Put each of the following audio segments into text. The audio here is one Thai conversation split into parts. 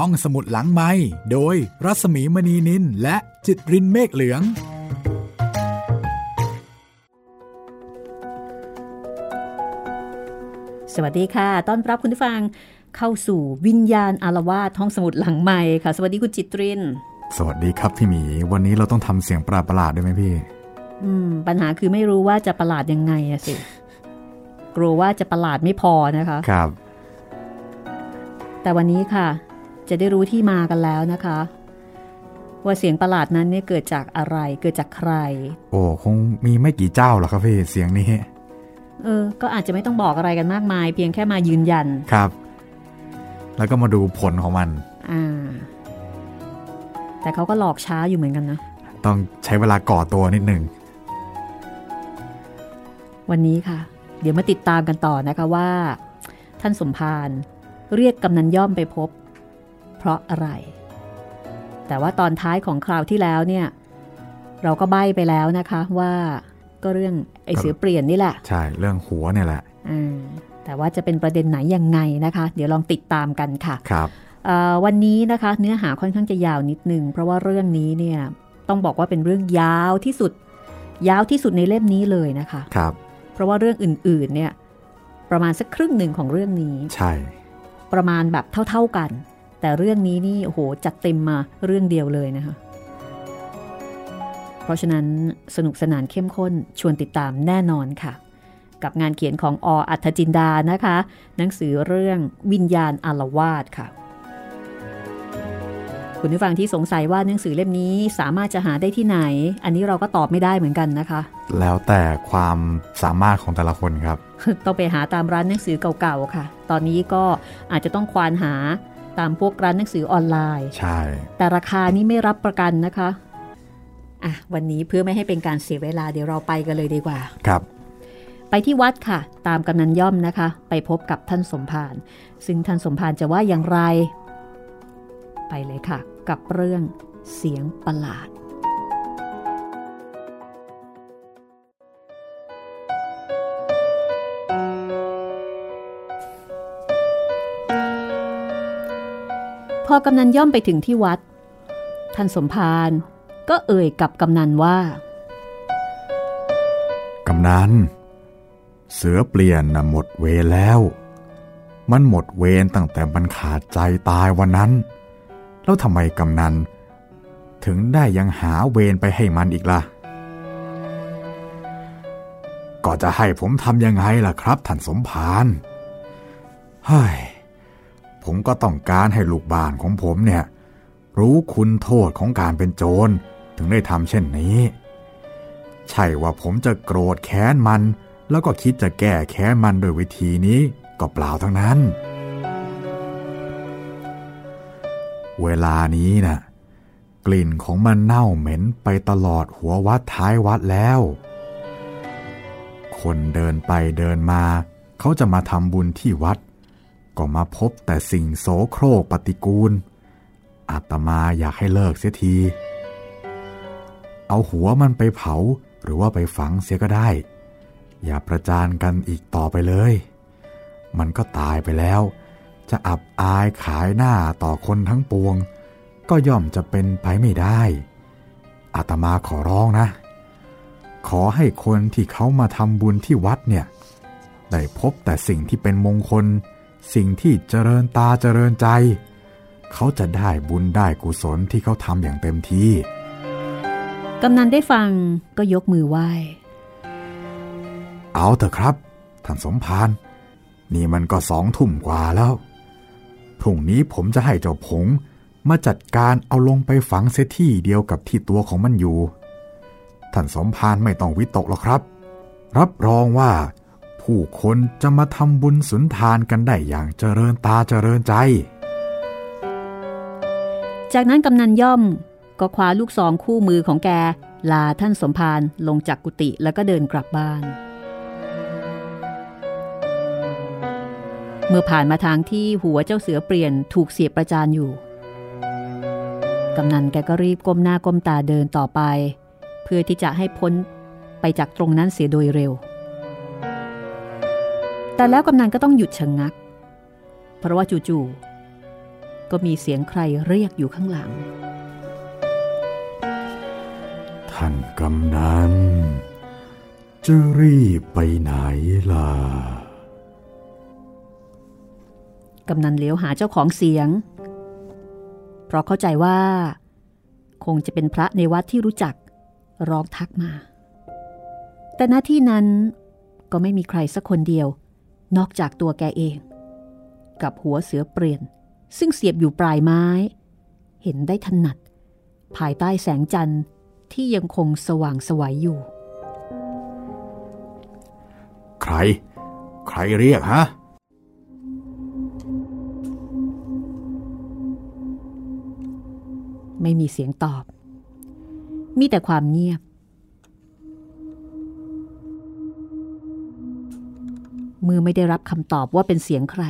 ท่องสมุดหลังไม้โดยรัสมีมณีนินและจิตรินเมฆเหลือง สวัสดีค่ะ ต้อนรับคุณผู้ฟังเข้าสู่วิญญาณอารวาสท้องสมุดหลังใหม่ค่ะ สวัสดีคุณจิตริน สวัสดีครับพี่หมี วันนี้เราต้องทำเสียงประหลาดๆด้วยไหมพี่ อืม ปัญหาคือไม่รู้ว่าจะประหลาดยังไงอะสิกลัวว่าจะประหลาดไม่พอนะคะ ครับ แต่วันนี้ค่ะ จะได้รู้ที่มากันแล้วนะคะ ว่าเสียงประหลาดนั้นเนี่ยเกิดจากอะไรเกิดจากใคร โอ้คงมีไม่กี่เจ้าหรอกครับพี่เสียงนี้เออ ก็อาจจะไม่ต้องบอกอะไรกันมากมาย เพียงแค่มายืนยันครับ แล้วก็มาดูผลของมัน อ่า แต่เขาก็หลอกช้าอยู่เหมือนกันนะต้องใช้เวลาก่อตัวนิดหนึ่งวันนี้ค่ะ เดี๋ยวมาติดตามกันต่อนะคะว่า ท่านสมภารเรียกกำนันย่อมไปพบ เพราะอะไร แต่ว่าตอนท้ายของคราวที่แล้วเนี่ย เราก็ใบ้ไปแล้วนะคะว่าก็เรื่องไอ้เสือเปลี่ยนนี่แหละ ใช่เรื่องหัวเนี่ยแหละอ่าแต่ว่าจะเป็นประเด็นไหนยังไงนะคะ เดี๋ยวลองติดตามกันค่ะครับเอ่อวันนี้นะคะเนื้อหาค่อนข้างจะยาวนิดนึงเพราะว่าเรื่องนี้เนี่ยต้องบอกว่าเป็นเรื่องยาวที่สุด ยาวที่สุดในเล่มนี้เลยนะคะครับเพราะว่าเรื่องอื่นๆเนี่ยประมาณสักครึ่งหนึ่งของเรื่องนี้ ใช่ ประมาณแบบเท่า ๆกัน แต่เรื่องนี้นี่โอ้โหจัดเต็มมาเรื่องเดียวเลยนะคะเพราะฉะนั้นสนุกสนานเข้มข้นชวนติดตามแน่นอนค่ะ กับงานเขียนของออัธจินดานะคะ หนังสือเรื่องวิญญาณอารวาสค่ะ คุณผู้ฟังที่สงสัยว่าหนังสือเล่มนี้สามารถจะหาได้ที่ไหน อันนี้เราก็ตอบไม่ได้เหมือนกันนะคะ แล้วแต่ความสามารถของแต่ละคนครับ ต้องไปหาตามร้านหนังสือเก่าๆค่ะ ตอนนี้ก็อาจจะต้องควานหา ตามพวกร้านหนังสือออนไลน์ ใช่ แต่ราคานี้ไม่รับประกันนะคะ อะ วันนี้เพื่อไม่ให้เป็นการเสียเวลาเดี๋ยวเราไปกันเลยดีกว่า ครับ ไปที่วัดค่ะ ตามกำนันย่อมนะคะ ไปพบกับท่านสมภาร ซึ่งท่านสมภารจะว่าอย่างไร ไปเลยค่ะ กับเรื่องเสียงประหลาด พอกำนันย่อมไปถึงที่วัด ท่านสมภารก็เอ่ยกับกำนันว่า กำนัน เสือเปลี่ยนนะหมดเวรแล้ว มันหมดเวรตั้งแต่มันขาดใจตายวันนั้น แล้วทำไมกำนัน ถึงได้ยังหาเวรไปให้มันอีกล่ะ ก็จะให้ผมทำยังไงล่ะครับท่านสมภารเฮ้ย ผมก็ต้องการให้ลูกบ้านของผมเนี่ย รู้คุณโทษของการเป็นโจรถึงได้ทำเช่นนี้ ใช่ว่าผมจะโกรธแค้นมัน แล้วก็คิดจะแก้แค้นมันโดยวิธีนี้ก็เปล่าทั้งนั้น เวลานี้นะ่ะกลิ่นของมันเน่าเหม็นไปตลอดหัววัดท้ายวัดแล้ว คนเดินไปเดินมา เขาจะมาทำบุญที่วัด ก็มาพบแต่สิ่งโสโครกปฏิกูล อาตมาอยากให้เลิกเสียที เอาหัวมันไปเผาหรือว่าไปฝังเสียก็ได้ อย่าประจานกันอีกต่อไปเลย มันก็ตายไปแล้ว จะอับอายขายหน้าต่อคนทั้งปวง ก็ย่อมจะเป็นไปไม่ได้อาตมาขอร้องนะ ขอให้คนที่เขามาทำบุญที่วัดเนี่ย ได้พบแต่สิ่งที่เป็นมงคล สิ่งที่เจริญตาเจริญใจ เขาจะได้บุญได้กุศลที่เขาทำอย่างเต็มที่ กำนันได้ฟังก็ยกมือไหว้ เอาเถอะครับ ท่านสมภารนี่มันก็สองทุ่มกว่าแล้วพรุ่งนี้ผมจะให้เจ้าผงมาจัดการเอาลงไปฝังเสียที่เดียวกับที่ตัวของมันอยู่ ท่านสมภารไม่ต้องวิตกหรอกครับ รับรองว่า ผู้คนจะมาทำบุญสุนทานกันได้อย่างเจริญตาเจริญใจ จากนั้นกำนันย่อมก็คว้าลูกซองคู่มือของแก ลาท่านสมภารลงจากกุฏิแล้วก็เดินกลับบ้าน เมื่อผ่านมาทางที่หัวเจ้าเสือเปลี่ยนถูกเสียประจานอยู่ กำนันแกก็รีบก้มหน้าก้มตาเดินต่อไป เพื่อที่จะให้พ้นไปจากตรงนั้นเสียโดยเร็ว แต่แล้วกำนันก็ต้องหยุดชะงงัก เพราะว่าจู่ๆก็มีเสียงใครเรียกอยู่ข้างหลัง ท่านกำนันจะรีบไปไหนล่ะ กำนันเหลียวหาเจ้าของเสียง เพราะเข้าใจว่า คงจะเป็นพระในวัดที่รู้จักร้องทักมา แต่หน้าที่นั้นก็ไม่มีใครสักคนเดียว นอกจากตัวแกเอง กับหัวเสือเปลี่ยน ซึ่งเสียบอยู่ปลายไม้ เห็นได้ถนัด ภายใต้แสงจันทร์ที่ยังคงสว่างสวัยอยู่ ใคร ใครเรียกฮะไม่มีเสียงตอบ มีแต่ความเงียบ เมื่อไม่ได้รับคำตอบว่าเป็นเสียงใคร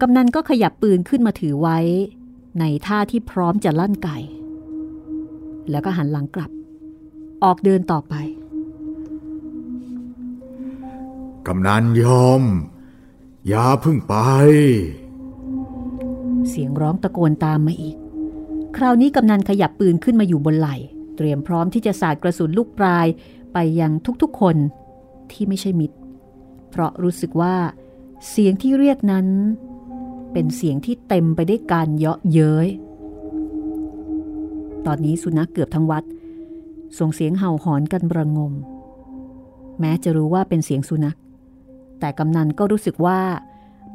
กำนันก็ขยับปืนขึ้นมาถือไว้ ในท่าที่พร้อมจะลั่นไก่ แล้วก็หันหลังกลับ ออกเดินต่อไป กำนันยอม อย่าเพึ่งไป เสียงร้องตะโกนตามมาอีก คราวนี้กำนันขยับปืนขึ้นมาอยู่บนไหล่ เตรียมพร้อมที่จะสาดกระสุนลูกปลายไปยังทุกๆคน ที่ไม่ใช่มิตร เพราะรู้สึกว่า เสียงที่เรียกนั้น เป็นเสียงที่เต็มไปได้วยการเยาะเย้ย ตอนนี้สุนัขเกือบทั้งวัด ส่งเสียงเห่าหอนกันประงม แม้จะรู้ว่าเป็นเสียงสุนัข แต่กำนันก็รู้สึกว่า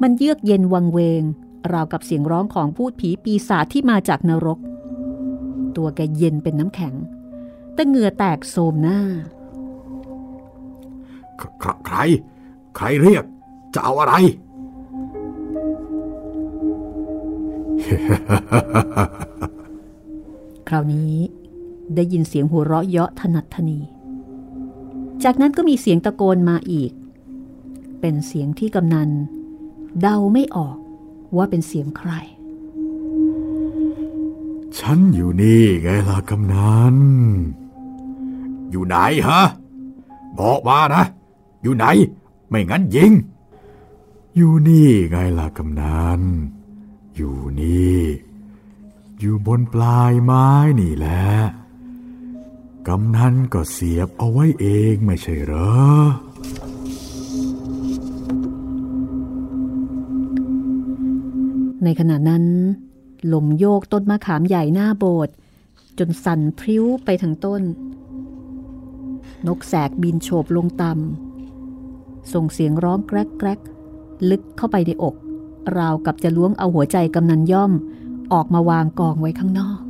มันเยือกเย็นวังเวง ราวกับเสียงร้องของพูดผีปีศาจที่มาจากนรก ตัวแกเย็นเป็นน้ำแข็ง แต่เหงื่อแตกโสมหน้า ใครใคร ใครเรียก จะเอาอะไร คราวนี้ได้ยินเสียงหัวเราะเยาะถนัดทนี จากนั้นก็มีเสียงตะโกนมาอีก เป็นเสียงที่กำนัน เดาไม่ออกว่าเป็นเสียงใคร ฉันอยู่นี่ไงล่ะกำนัน อยู่ไหนฮะ บอกมานะ อยู่ไหน ไม่งั้นยิง อยู่นี่ไงล่ะกำนัน อยู่นี่ อยู่บนปลายไม้นี่แหละ กำนันก็เสียบเอาไว้เองไม่ใช่เหรอในขณะนั้น ลมโยกต้นมะขามใหญ่หน้าโบสถ์จนสั่นพริ้วไปทั้งต้น นกแสกบินโฉบลงต่ำ ส่งเสียงร้องแกรกแกรกลึกเข้าไปในอก ราวกับจะล้วงเอาหัวใจกำนันย่อม ออกมาวางกองไว้ข้างนอก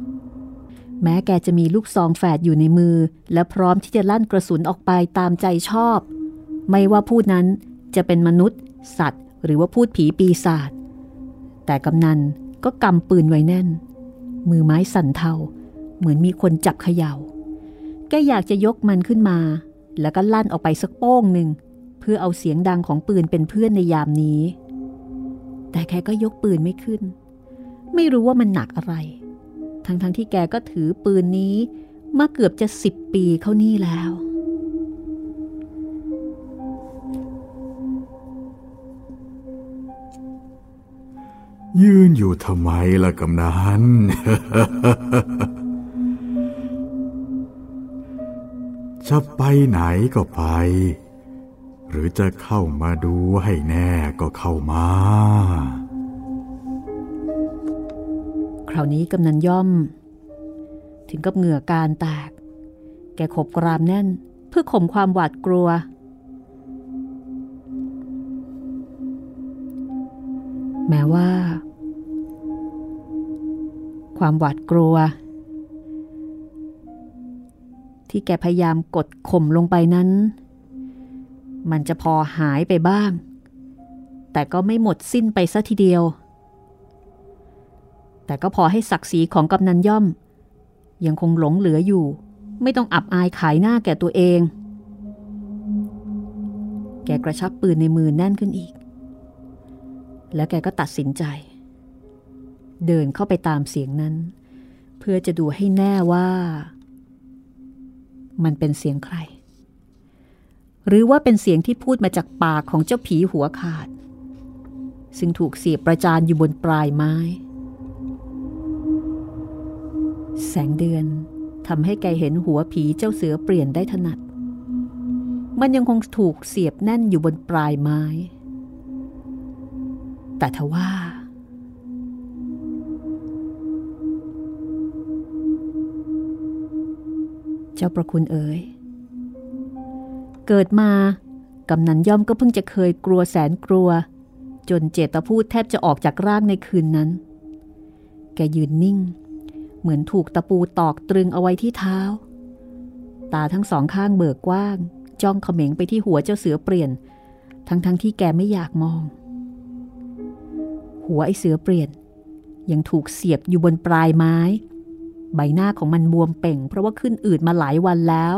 แม้แกจะมีลูกซองแฝดอยู่ในมือ และพร้อมที่จะลั่นกระสุนออกไปตามใจชอบ ไม่ว่าพูดนั้นจะเป็นมนุษย์ สัตว์ หรือว่าพูดผีปีศาจแต่กำนันก็กำปืนไว้แน่น มือไม้สั่นเทา เหมือนมีคนจับเขยา่าแกอยากจะยกมันขึ้นมา แล้วก็ลั่นออกไปสักโป้งหนึ่ง พื่อเอาเสียงดังของปืนเป็นเพื่อนในยามนี้ แต่แกก็ยกปืนไม่ขึ้น ไม่รู้ว่ามันหนักอะไร ทั้งๆทที่แกก็ถือปืนนี้มาเกือบจะสิบปีเข้านี่แล้ว ยืนอยู่ทำไมล่ะกำนันจะไปไหนก็ไป หรือจะเข้ามาดูให้แน่ก็เข้ามา คราวนี้กำนันย่อม ถึงกับเหงื่อการแตก แกขบกรามแน่นเพื่อข่มความหวาดกลัว แม้ว่า ความหวาดกลัว ที่แกพยายามกดข่มลงไปนั้น มันจะพอหายไปบ้าง แต่ก็ไม่หมดสิ้นไปซะทีเดียว แต่ก็พอให้ศักดิ์ศรีของกำนันย่อม ยังคงหลงเหลืออยู่ ไม่ต้องอับอายขายหน้าแก่ตัวเอง แกกระชับปืนในมือแน่นขึ้นอีก แล้วแกก็ตัดสินใจ เดินเข้าไปตามเสียงนั้น เพื่อจะดูให้แน่ว่า มันเป็นเสียงใคร หรือว่าเป็นเสียงที่พูดมาจากปากของเจ้าผีหัวขาด ซึ่งถูกเสียบประจานอยู่บนปลายไม้ แสงเดือนทำให้แกเห็นหัวผีเจ้าเสือเปลี่ยนได้ถนัด มันยังคงถูกเสียบแน่นอยู่บนปลายไม้ แต่ทว่า เจ้าประคุณเอ๋ย เกิดมากำนันย่อมก็เพิ่งจะเคยกลัวแสนกลัว จนเจตพูดแทบจะออกจากร่างในคืนนั้น แกยืนนิ่ง เหมือนถูกตะปูตอกตรึงเอาไว้ที่เท้า ตาทั้งสองข้างเบิกกว้าง จ้องเขม็งไปที่หัวเจ้าเสือเปลี่ยน ทั้งๆทที่แกไม่อยากมอง หัวไอเสือเปลี่ยน ยังถูกเสียบอยู่บนปลายไม้ ใบหน้าของมันบวมเป่ง เพราะว่าขึ้นอืดมาหลายวันแล้ว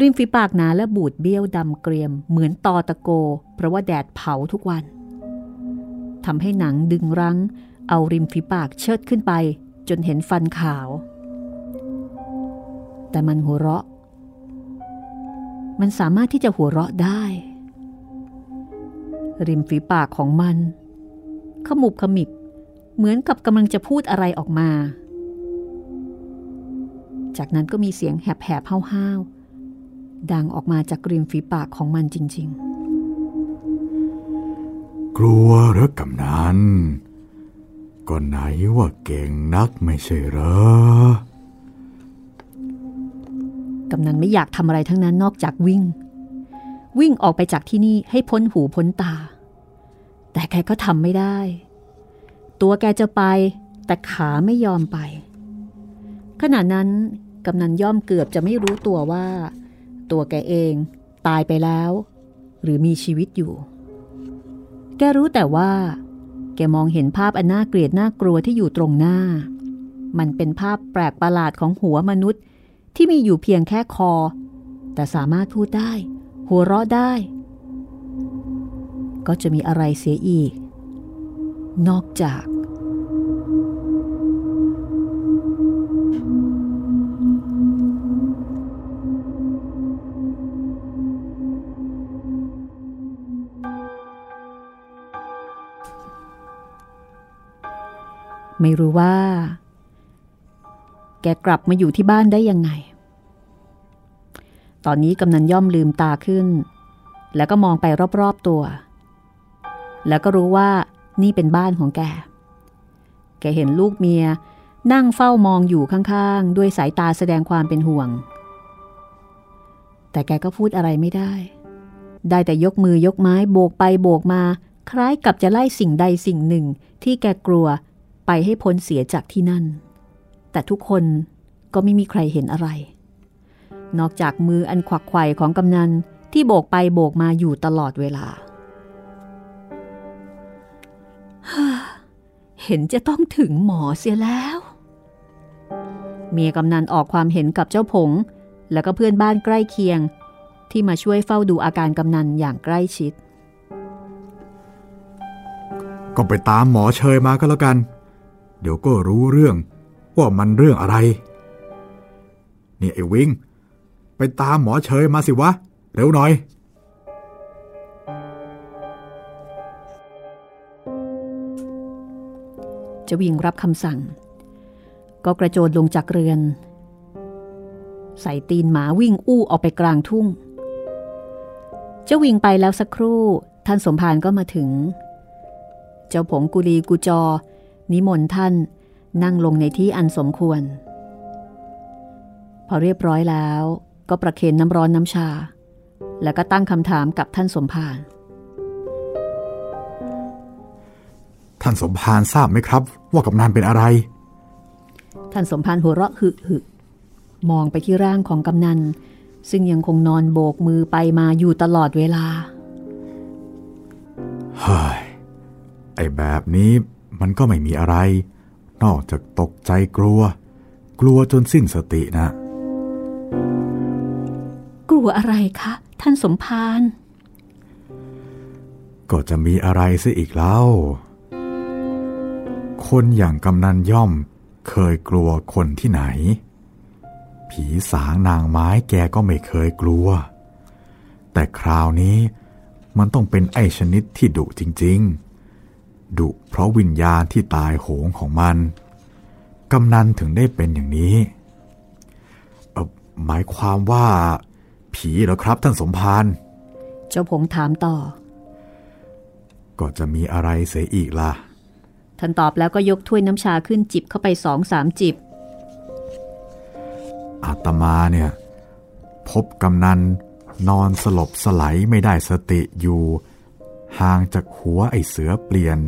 ริมฝีปากหนาและบูดเบี้ยวดำเกรียมเหมือนตอตะโก เพราะว่าแดดเผาทุกวันทำให้หนังดึงรั้ง เอาริมฝีปากเชิดขึ้นไป จนเห็นฟันขาว แต่มันหัวเราะ มันสามารถที่จะหัวเราะได้ ริมฝีปากของมัน ขมุบขมิบเหมือนกับกำลังจะพูดอะไรออกมา จากนั้นก็มีเสียงแหบๆห้าวๆ ดังออกมาจากริมฝีปากของมันจริง ๆ กลัวหรือกำนันก็ไหนว่าเก่งนักไม่ใช่เหรอกำนันไม่อยากทำอะไรทั้งนั้นนอกจากวิ่ง วิ่งออกไปจากที่นี่ให้พ้นหูพ้นตา แต่แกก็ทำไม่ได้ ตัวแกจะไป แต่ขาไม่ยอมไป ขณะนั้นกำนันย่อมเกือบจะไม่รู้ตัวว่า ตัวแกเอง ตายไปแล้ว หรือมีชีวิตอยู่ แกรู้แต่ว่า แกมองเห็นภาพอันน่าเกลียดน่ากลัวที่อยู่ตรงหน้า มันเป็นภาพแปลกประหลาดของหัวมนุษย์ที่มีอยู่เพียงแค่คอ แต่สามารถพูดได้ หัวเราะได้ ก็จะมีอะไรเสียอีก นอกจาก ไม่รู้ว่า แกกลับมาอยู่ที่บ้านได้ยังไง ตอนนี้กำนันย่อมลืมตาขึ้น แล้วก็มองไปรอบๆตัว แล้วก็รู้ว่านี่เป็นบ้านของแก แกเห็นลูกเมียนั่งเฝ้ามองอยู่ข้างๆ ด้วยสายตาแสดงความเป็นห่วง แต่แกก็พูดอะไรไม่ได้ ได้แต่ยกมือยกไม้โบกไปโบกมา คล้ายกับจะไล่สิ่งใดสิ่งหนึ่งที่แกกลัว ไปให้พ้นเสียจากที่นั่น แต่ทุกคนก็ไม่มีใครเห็นอะไร นอกจากมืออันขวักไขว่ของกำนันที่โบกไปโบกมาอยู่ตลอดเวลา เห็นจะต้องถึงหมอเสียแล้ว เมียกำนันออกความเห็นกับเจ้าผง แล้วก็เพื่อนบ้านใกล้เคียง ที่มาช่วยเฝ้าดูอาการกำนันอย่างใกล้ชิด ก็ไปตามหมอเชยมาก็แล้วกัน เดี๋ยวก็รู้เรื่องว่ามันเรื่องอะไร นี่ไอ้วิง ไปตามหมอเฉยมาสิวะ เร็วหน่อย จะวิ่งรับคำสั่ง ก็กระโจนลงจากเรือน ใส่ตีนหมาวิ่งอู้ออกไปกลางทุ่ง เจ้าวิ่งไปแล้วสักครู่ ท่านสมภารก็มาถึง เจ้าผงกุลีกุจอ นิมนต์ท่านนั่งลงในที่อันสมควร พอเรียบร้อยแล้วก็ประเคนน้ำร้อนน้ำชา แล้วก็ตั้งคำถามกับท่านสมภารท่านสมภารทราบไหมครับ ว่ากำนันเป็นอะไร ท่านสมภารหัวเราะหึหึมองไปที่ร่างของกำนัน ซึ่งยังคงนอนโบกมือไปมาอยู่ตลอดเวลา เฮ้ย ไอแบบนี้ มันก็ไม่มีอะไร นอกจากตกใจกลัว กลัวจนสิ้นสตินะ กลัวอะไรคะ ท่านสมภารก็จะมีอะไรซะอีกเล่า คนอย่างกำนันย่อมเคยกลัวคนที่ไหน ผีสางนางไม้แกก็ไม่เคยกลัว แต่คราวนี้มันต้องเป็นไอชนิดที่ดุจริง ๆ ดุเพราะวิญญาณที่ตายโหงของมัน กำนันถึงได้เป็นอย่างนี้ หมายความว่า ผีเหรอครับท่านสมภารเจ้าผงถามต่อ ก็จะมีอะไรเสียอีกล่ะ ท่านตอบแล้วก็ยกถ้วยน้ำชาขึ้นจิบเข้าไปสองสามจิบ อาตมาเนี่ย พบกำนันนอนสลบสไลไม่ได้สติอยู่ ห่างจากหัวไอเสือเปลี่ยน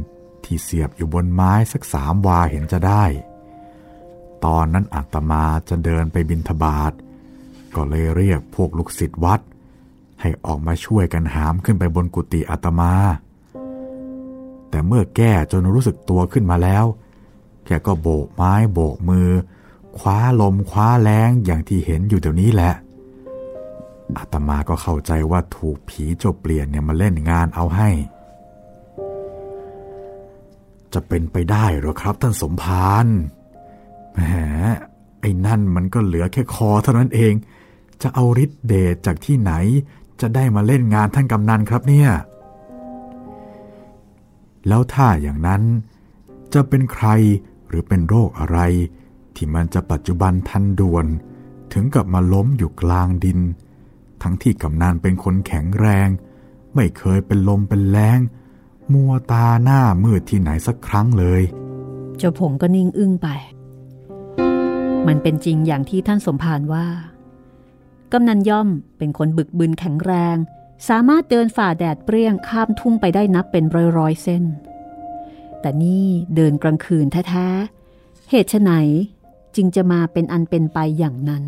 ที่เสียบอยู่บนไม้สักสามวาเห็นจะได้ ตอนนั้นอาตมาจะเดินไปบินทบาท ก็เลยเรียกพวกลูกศิษย์วัด ให้ออกมาช่วยกันหามขึ้นไปบนกุฏิอาตมา แต่เมื่อแก้จนรู้สึกตัวขึ้นมาแล้ว แกก็โบกไม้โบกมือ คว้าลมคว้าแรงอย่างที่เห็นอยู่เดี๋ยวนี้แหละ อาตมาก็เข้าใจว่าถูกผีเจ้าเปลี่ยนเนี่ยมาเล่นงานเอาให้ จะเป็นไปได้หรอครับท่านสมภารแหมไอ้นั่นมันก็เหลือแค่คอเท่านั้นเอง จะเอาฤทธิ์เดชจากที่ไหน จะได้มาเล่นงานท่านกำนันครับเนี่ย แล้วถ้าอย่างนั้น จะเป็นใครหรือเป็นโรคอะไร ที่มันจะปัจจุบันทันด่วน ถึงกับมาล้มอยู่กลางดิน ทั้งที่กำนันเป็นคนแข็งแรง ไม่เคยเป็นลมเป็นแรงมัวตาหน้ามืดที่ไหนสักครั้งเลย เจ้าผงก็นิ่งอึ้งไป มันเป็นจริงอย่างที่ท่านสมภารว่ากำนันย่อมเป็นคนบึกบึนแข็งแรง สามารถเดินฝ่าแดดเปรี้ยงข้ามทุ่งไปได้นับเป็นร้อยร้อยเส้น แต่นี่เดินกลางคืนแท้ๆ เหตุไฉนจึงจะมาเป็นอันเป็นไปอย่างนั้น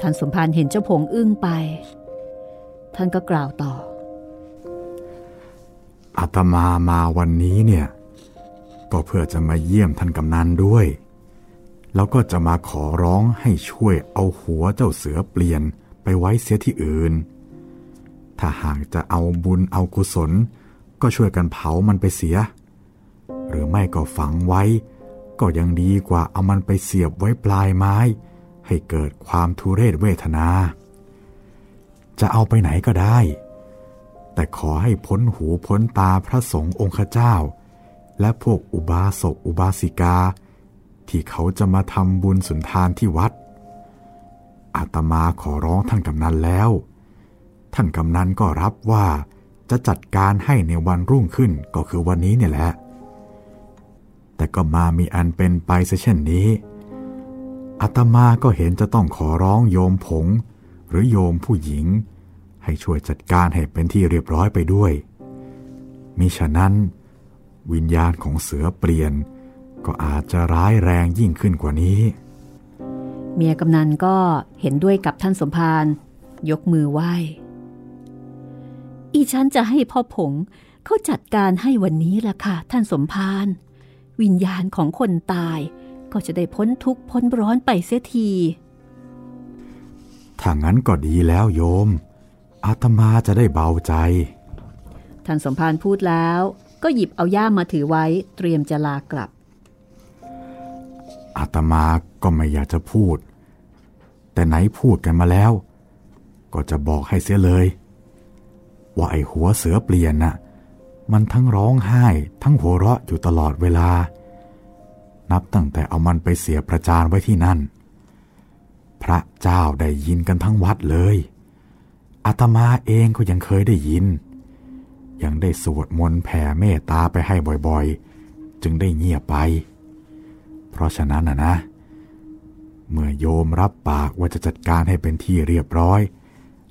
ท่านสมภารเห็นเจ้าผงอึ้งไป ท่านก็กล่าวต่ออาตมามาวันนี้เนี่ย ก็เพื่อจะมาเยี่ยมท่านกำนันด้วย แล้วก็จะมาขอร้องให้ช่วยเอาหัวเจ้าเสือเปลี่ยนไปไว้เสียที่อื่น ถ้าหากจะเอาบุญเอากุศล ก็ช่วยกันเผามันไปเสีย หรือไม่ก็ฝังไว้ ก็ยังดีกว่าเอามันไปเสียบไว้ปลายไม้ ให้เกิดความทุเรศเวทนา จะเอาไปไหนก็ได้ แต่ขอให้พ้นหูพ้นตาพระสงฆ์องค์เจ้า และพวกอุบาสกอุบาสิกา ที่เขาจะมาทำบุญสุนทานที่วัด อาตมาขอร้องท่านกำนันแล้ว ท่านกำนันก็รับว่าจะจัดการให้ในวันรุ่งขึ้นก็คือวันนี้เนี่ยแหละ แต่ก็มามีอันเป็นไปซะเช่นนี้ อาตมาก็เห็นจะต้องขอร้องโยมผง หรือโยมผู้หญิง ให้ช่วยจัดการให้เป็นที่เรียบร้อยไปด้วย มิฉะนั้น วิญญาณของเสือเปลี่ยน ก็อาจจะร้ายแรงยิ่งขึ้นกว่านี้ เมียกำนันก็เห็นด้วยกับท่านสมภารยกมือไหว้ อีฉันจะให้พ่อผงเขาจัดการให้วันนี้ละค่ะท่านสมภารวิญญาณของคนตาย ก็จะได้พ้นทุกข์พ้นร้อนไปเสียที ถ้างั้นก็ดีแล้วโยม อาตมาจะได้เบาใจ ท่านสมภารพูดแล้วก็หยิบเอาย่ามมาถือไว้เตรียมจะลากลับ อาตมาก็ไม่อยากจะพูด แต่ไหนพูดกันมาแล้ว ก็จะบอกให้เสียเลย ว่าไอ้หัวเสือเปลี่ยนน่ะ มันทั้งร้องไห้ ทั้งหัวเราะอยู่ตลอดเวลา นับตั้งแต่เอามันไปเสียประจานไว้ที่นั่น พระเจ้าได้ยินกันทั้งวัดเลยอาตมาเองก็ยังเคยได้ยิน ยังได้สวดมนต์แผ่เมตตาไปให้บ่อยๆ จึงได้เงียบไป เพราะฉะนั้นนะนะ เมื่อโยมรับปากว่าจะจัดการให้เป็นที่เรียบร้อย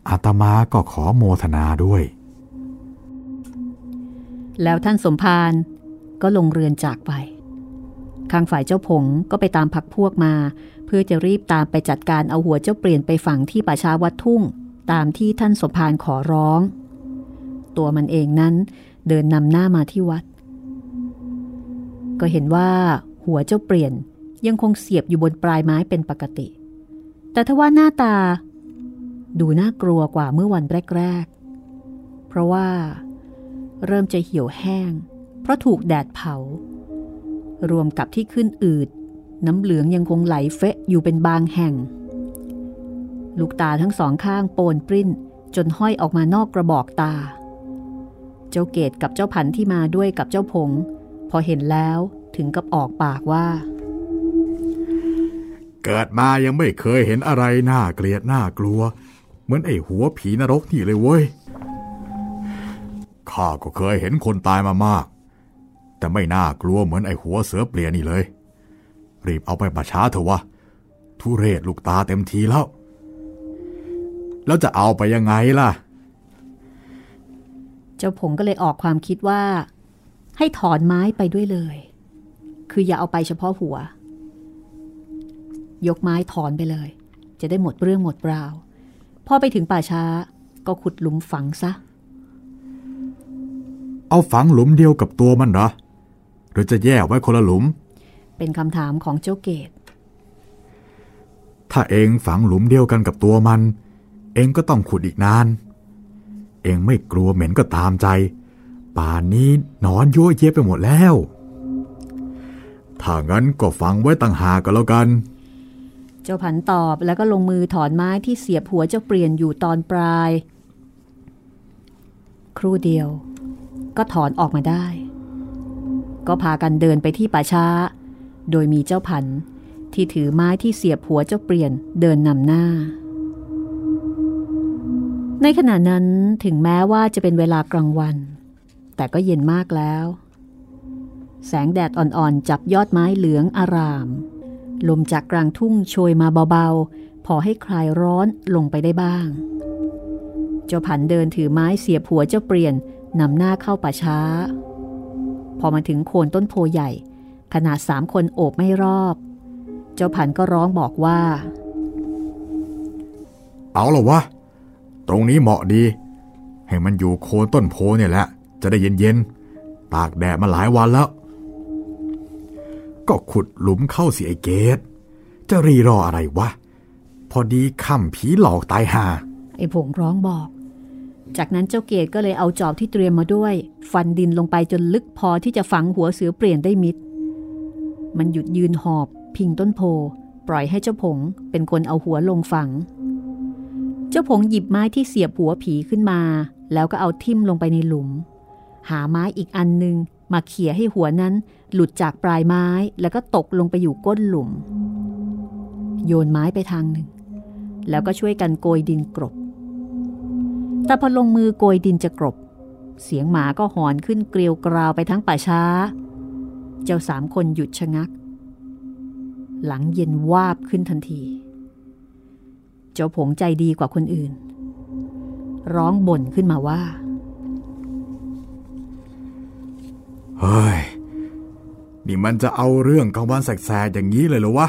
อาตมาก็ขอโมทนาด้วย แล้วท่านสมภารก็ลงเรือนจากไป ข้างฝ่ายเจ้าผงก็ไปตามพักพวกมา เพื่อจะรีบตามไปจัดการเอาหัวเจ้าเปลี่ยนไปฝังที่ป่าช้าวัดทุ่ง ตามที่ท่านสมภารขอร้อง ตัวมันเองนั้นเดินนำหน้ามาที่วัด ก็เห็นว่าหัวเจ้าเปลี่ยนยังคงเสียบอยู่บนปลายไม้เป็นปกติ แต่ทว่าหน้าตา ดูน่ากลัวกว่าเมื่อวันแรกๆ เพราะว่า เริ่มจะเหี่ยวแห้ง เพราะถูกแดดเผา รวมกับที่ขึ้นอืด น้ำเหลืองยังคงไหลเฟะอยู่เป็นบางแห่ง ลูกตาทั้งสองข้างโปนปริ้นจนห้อยออกมานอกกระบอกตา เจ้าเกตกับเจ้าพันที่มาด้วยกับเจ้าผง พอเห็นแล้วถึงกับออกปากว่า เกิดมายังไม่เคยเห็นอะไรน่าเกลียดน่ากลัว เหมือนไอ้หัวผีนรกนี่เลยเว้ยข้าก็เคยเห็นคนตายมามาก แต่ไม่น่ากลัวเหมือนไอ้หัวเสือเปลี่ยนนี่เลย รีบเอาไปประช้าเถอะวะ ทุเรศลูกตาเต็มทีแล้ว แล้วจะเอาไปยังไงล่ะ เจ้าผงก็เลยออกความคิดว่า ให้ถอนไม้ไปด้วยเลย คืออย่าเอาไปเฉพาะหัว ยกไม้ถอนไปเลย จะได้หมดเรื่องหมดราวพอไปถึงป่าช้าก็ขุดหลุมฝังซะ เอาฝังหลุมเดียวกับตัวมันเหรอห รือจะแยกไว้คนละหลุม เป็นคำถามของเจ้าเกต ถ้าเองฝังหลุมเดียวกันกับตัวมัน เองก็ต้องขุดอีกนาน เองไม่กลัวเหม็นก็ตามใจ ป่านนี้นอนยั่วเย็บไปหมดแล้ว ถ้างั้นก็ฝังไว้ต่างหากก็แล้วกัน เจ้าผันตอบแล้วก็ลงมือถอนไม้ที่เสียบหัวเจ้าเปลี่ยนอยู่ตอนปลาย ครู่เดียว ก็ถอนออกมาได้ ก็พากันเดินไปที่ป่าช้า โดยมีเจ้าผันที่ถือไม้ที่เสียบหัวเจ้าเปลี่ยนเดินนำหน้า ในขณะนั้นถึงแม้ว่าจะเป็นเวลากลางวัน แต่ก็เย็นมากแล้ว แสงแดดอ่อนๆ จับยอดไม้เหลืองอาราม ลมจากกลางทุ่งโชยมาเบาๆ พอให้คลายร้อนลงไปได้บ้าง เจ้าผันเดินถือไม้เสียบหัวเจ้าเปลี่ยนนำหน้าเข้าป่าช้า พอมาถึงโคนต้นโพใหญ่ ขนาดสามคนโอบไม่รอบ เจ้าผันก็ร้องบอกว่า เอาหรอวะ ตรงนี้เหมาะดี ให้มันอยู่โคนต้นโพเนี่ยแหละ จะได้เย็นๆ ตากแดดมาหลายวันแล้ว ก็ขุดหลุมเข้าสิไอเกต จะรีรออะไรวะ พอดีค่ำผีหลอกตายห่าไอ้ผงร้องบอก จากนั้นเจ้าเกตก็เลยเอาจอบที่เตรียมมาด้วย ฟันดินลงไปจนลึกพอที่จะฝังหัวเสือเปลี่ยนได้มิด มันหยุดยืนหอบ พิงต้นโพ ปล่อยให้เจ้าผงเป็นคนเอาหัวลงฝัง เจ้าผงหยิบไม้ที่เสียบหัวผีขึ้นมา แล้วก็เอาทิ่มลงไปในหลุม หาไม้อีกอันหนึ่งมาเขี่ยให้หัวนั้นหลุดจากปลายไม้แล้วก็ตกลงไปอยู่ก้นหลุม โยนไม้ไปทางหนึ่ง แล้วก็ช่วยกันโกยดินกรบ แต่พอลงมือโกยดินจะกรบ เสียงหมาก็หอนขึ้นเกลียวกราวไปทั้งป่าช้า เจ้าสามคนหยุดชะงัก หลังเย็นวาบขึ้นทันที เจ้าผงใจดีกว่าคนอื่น ร้องบ่นขึ้นมาว่า เฮ้ย นี่มันจะเอาเรื่องกลางวันแสกๆอย่างนี้เลยเหรอวะ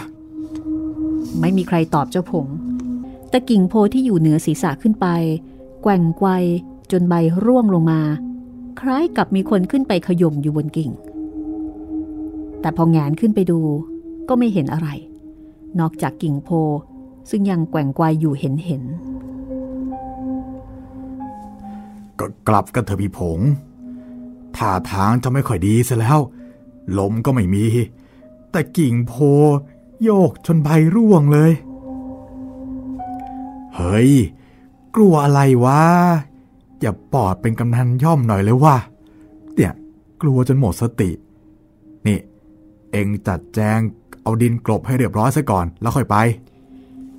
ไม่มีใครตอบเจ้าผงแต่กิ่งโพที่อยู่เหนือศีรษะขึ้นไป แกว่งไกวจนใบร่วงลงมา คล้ายกับมีคนขึ้นไปขย่มอยู่บนกิ่ง แต่พอแงนขึ้นไปดูก็ไม่เห็นอะไร นอกจากกิ่งโพซึ่งยังแกว่งไกวอยู่เห็นเห็นก็กลับกันเถอะพี่ผงท่าทางจะไม่ค่อยดีซะแล้ว ลมก็ไม่มี แต่กิ่งโพโยกจนใบร่วงเลย เฮ้ย กลัวอะไรวะ อย่าปอดเป็นกำนันย่อมหน่อยเลยว่าเนี่ยกลัวจนหมดสติ นี่ เองจัดแจงเอาดินกลบให้เรียบร้อยซะก่อน แล้วค่อยไป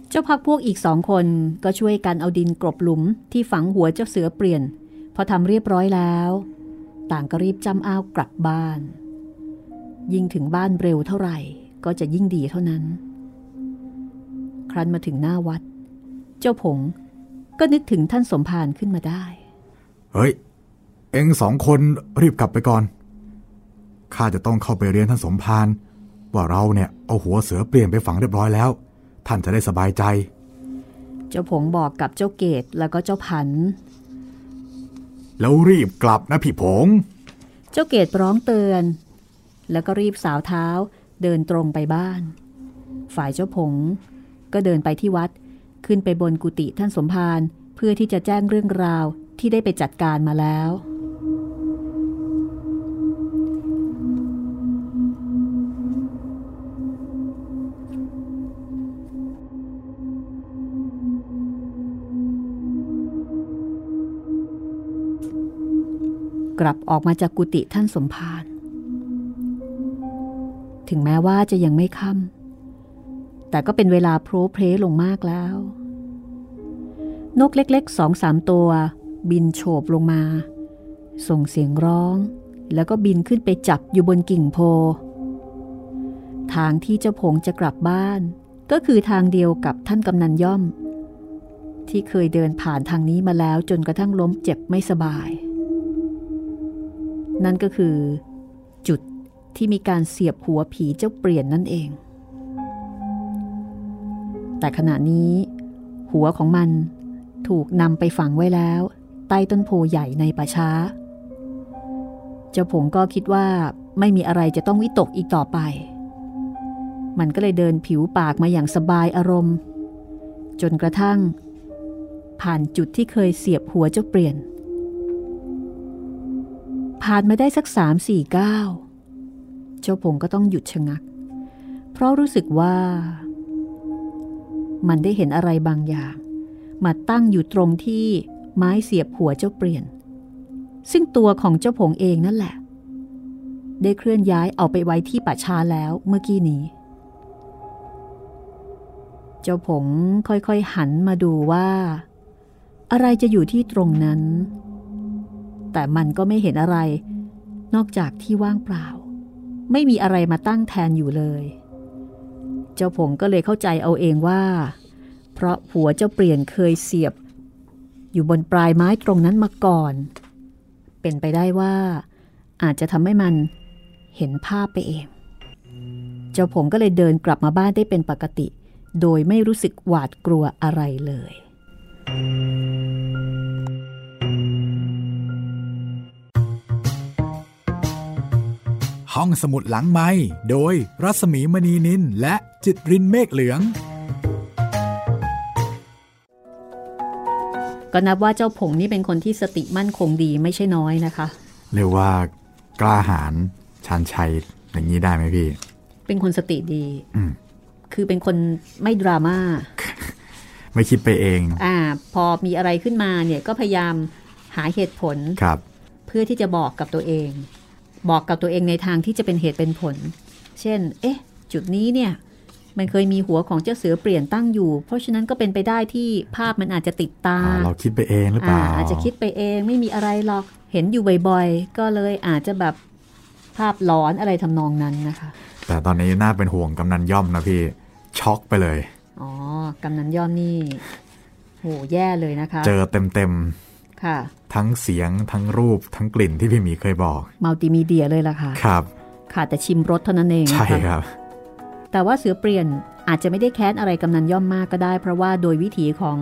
เจ้าพักพวกอีกสองคนก็ช่วยกันเอาดินกลบหลุมที่ฝังหัวเจ้าเสือเปลี่ยน พอทำเรียบร้อยแล้ว ต่างก็รีบจำอ้าวกลับบ้าน ยิ่งถึงบ้านเร็วเท่าไหร่ก็จะยิ่งดีเท่านั้น ครั้นมาถึงหน้าวัด เจ้าผง ก็นึกถึงท่านสมภารขึ้นมาได้ เฮ้ย เอ็งสองคนรีบกลับไปก่อน ข้าจะต้องเข้าไปเรียนท่านสมภารว่าเราเนี่ยเอาหัวเสือเปลี่ยนไปฝังเรียบร้อยแล้ว ท่านจะได้สบายใจ เจ้าผงบอกกับเจ้าเกตแล้วก็เจ้าพัน แล้วรีบกลับนะพี่ผง เจ้าเกตร้องเตือน แล้วก็รีบสาวเท้าเดินตรงไปบ้าน ฝ่ายเจ้าผงก็เดินไปที่วัด ขึ้นไปบนกุฏิท่านสมภารเพื่อที่จะแจ้งเรื่องราวที่ได้ไปจัดการมาแล้ว กลับออกมาจากกุฏิท่านสมภารถึงแม้ว่าจะยังไม่ค่ำ แต่ก็เป็นเวลาโพรเพลลงมากแล้ว นกเล็กๆสองสามตัว บินโฉบลงมา ส่งเสียงร้อง แล้วก็บินขึ้นไปจับอยู่บนกิ่งโพ ทางที่เจ้าผงจะกลับบ้าน ก็คือทางเดียวกับท่านกำนันย่อม ที่เคยเดินผ่านทางนี้มาแล้วจนกระทั่งล้มเจ็บไม่สบาย นั่นก็คือ จุดที่มีการเสียบหัวผีเจ้าเปลี่ยนนั่นเอง แต่ขณะนี้ หัวของมันถูกนำไปฝังไว้แล้ว ใต้ต้นโพใหญ่ในป่าช้า เจ้าผงก็คิดว่าไม่มีอะไรจะต้องวิตกอีกต่อไป มันก็เลยเดินผิวปากมาอย่างสบายอารมณ์ จนกระทั่ง ผ่านจุดที่เคยเสียบหัวเจ้าเปลี่ยน ผ่านมาได้สักสามสี่ก้าว เจ้าผงก็ต้องหยุดชะงัก เพราะรู้สึกว่า มันได้เห็นอะไรบางอย่าง มาตั้งอยู่ตรงที่ไม้เสียบหัวเจ้าเปลี่ยน ซึ่งตัวของเจ้าผงเองนั่นแหละ ได้เคลื่อนย้ายเอาไปไว้ที่ป่าชาแล้วเมื่อกี้นี้ เจ้าผงค่อยๆหันมาดูว่า อะไรจะอยู่ที่ตรงนั้น แต่มันก็ไม่เห็นอะไร นอกจากที่ว่างเปล่า ไม่มีอะไรมาตั้งแทนอยู่เลย เจ้าผงก็เลยเข้าใจเอาเองว่า เพราะผัวเจ้าเปลี่ยนเคยเสียบ อยู่บนปลายไม้ตรงนั้นมาก่อน เป็นไปได้ว่า อาจจะทำให้มันเห็นภาพไปเอง เจ้าผงก็เลยเดินกลับมาบ้านได้เป็นปกติ โดยไม่รู้สึกหวาดกลัวอะไรเลยห้องสมุดหลังไม้โดยรัสมีมณีนินและ จิตรินเมฆเหลือง ก็นับว่าเจ้าผงนี่เป็นคนที่สติมั่นคงดีไม่ใช่น้อยนะคะ เรียกว่ากล้าหาญชานชัยอย่างนี้ได้ไหมพี่ เป็นคนสติดีคือเป็นคนไม่ดราม่าไม่คิดไปเอง อ่า พอมีอะไรขึ้นมาเนี่ยก็พยายามหาเหตุผลครับ เพื่อที่จะบอกกับตัวเอง บอกกับตัวเองในทางที่จะเป็นเหตุเป็นผล เช่น เอ๊ะ จุดนี้เนี่ย มันเคยมีหัวของเจ้าเสือเปลี่ยนตั้งอยู่ เพราะฉะนั้นก็เป็นไปได้ที่ภาพมันอาจจะติดตา เราคิดไปเองหรือเปล่า อาจจะคิดไปเองไม่มีอะไรหรอก เห็นอยู่บ่อยๆ ก็เลยอาจจะแบบภาพหลอนอะไรทำนองนั้นนะคะ แต่ตอนนี้น่าเป็นห่วงกำนันย่อมนะพี่ช็อกไปเลย อ๋อ กำนันย่อมนี่โหแย่เลยนะคะ เจอเต็มค่ะ ทั้งเสียงทั้งรูปทั้งกลิ่นที่พี่มีเคยบอก มัลติมีเดียเลยล่ะค่ะ ครับขาดแต่ชิมรสเท่านั้นเอง ใช่ครับ แต่ว่าเสือเปลี่ยนอาจจะไม่ได้แค้นอะไรกำนันย่อมมากก็ได้ เพราะว่าโดยวิถีของ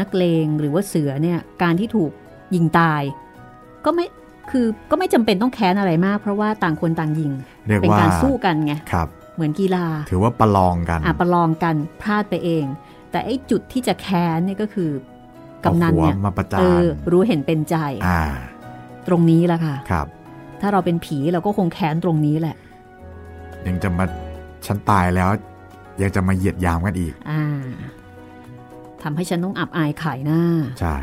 นักเลงหรือว่าเสือเนี่ยการที่ถูกยิงตาย ก็ไม่คือก็ไม่จำเป็นต้องแค้นอะไรมาก เพราะว่าต่างคนต่างยิงเป็นการสู้กันไงครับเหมือนกีฬา ถือว่าประลองกันอะประลองกันพลาดไปเอง แต่ไอ้จุดที่จะแค้นเนี่ยก็คือกำนันเนี่ยมาประจานรู้เห็นเป็นใจตรงนี้แหละค่ะครับ ถ้าเราเป็นผีเราก็คงแค้นตรงนี้แหละ ยังจะมา ฉันตายแล้ว ยังจะมาเหยียดยามกันอีกอ่าทำให้ฉันต้องอับอายขายหน้า ใช่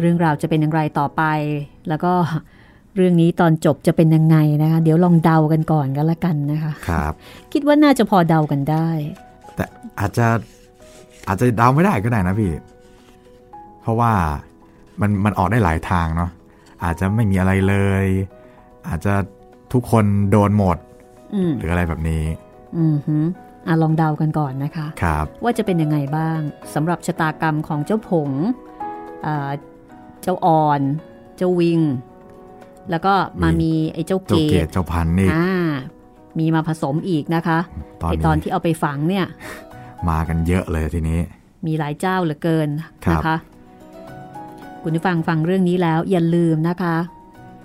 เรื่องราวจะเป็นอย่างไรต่อไป แล้วก็เรื่องนี้ตอนจบจะเป็นยังไงนะคะ เดี๋ยวลองเดากันก่อนกันละกันนะคะครับ คิดว่าน่าจะพอเดากันได้ แต่อาจจะอาจจะเดาไม่ได้ก็ได้นะพี่ เพราะว่ามันมันออกได้หลายทางเนาะอาจจะไม่มีอะไรเลย อาจจะ ทุกคนโดนหมดหรืออะไรแบบนี้อือฮึอะลองเดากันก่อนนะคะครับว่าจะเป็นยังไงบ้างสำหรับชะตากรรมของเจ้าผงเจ้าอ่อน เจ้าวิง แล้วก็มามีไอ้เจ้าเกตเจ้าพันนี่มีมาผสมอีกนะคะไอตอนที่เอาไปฝังเนี่ย มากันเยอะเลยทีนี้ มีหลายเจ้าเหลือเกินนะคะ คุณผู้ฟังฟังเรื่องนี้แล้วอย่าลืมนะคะ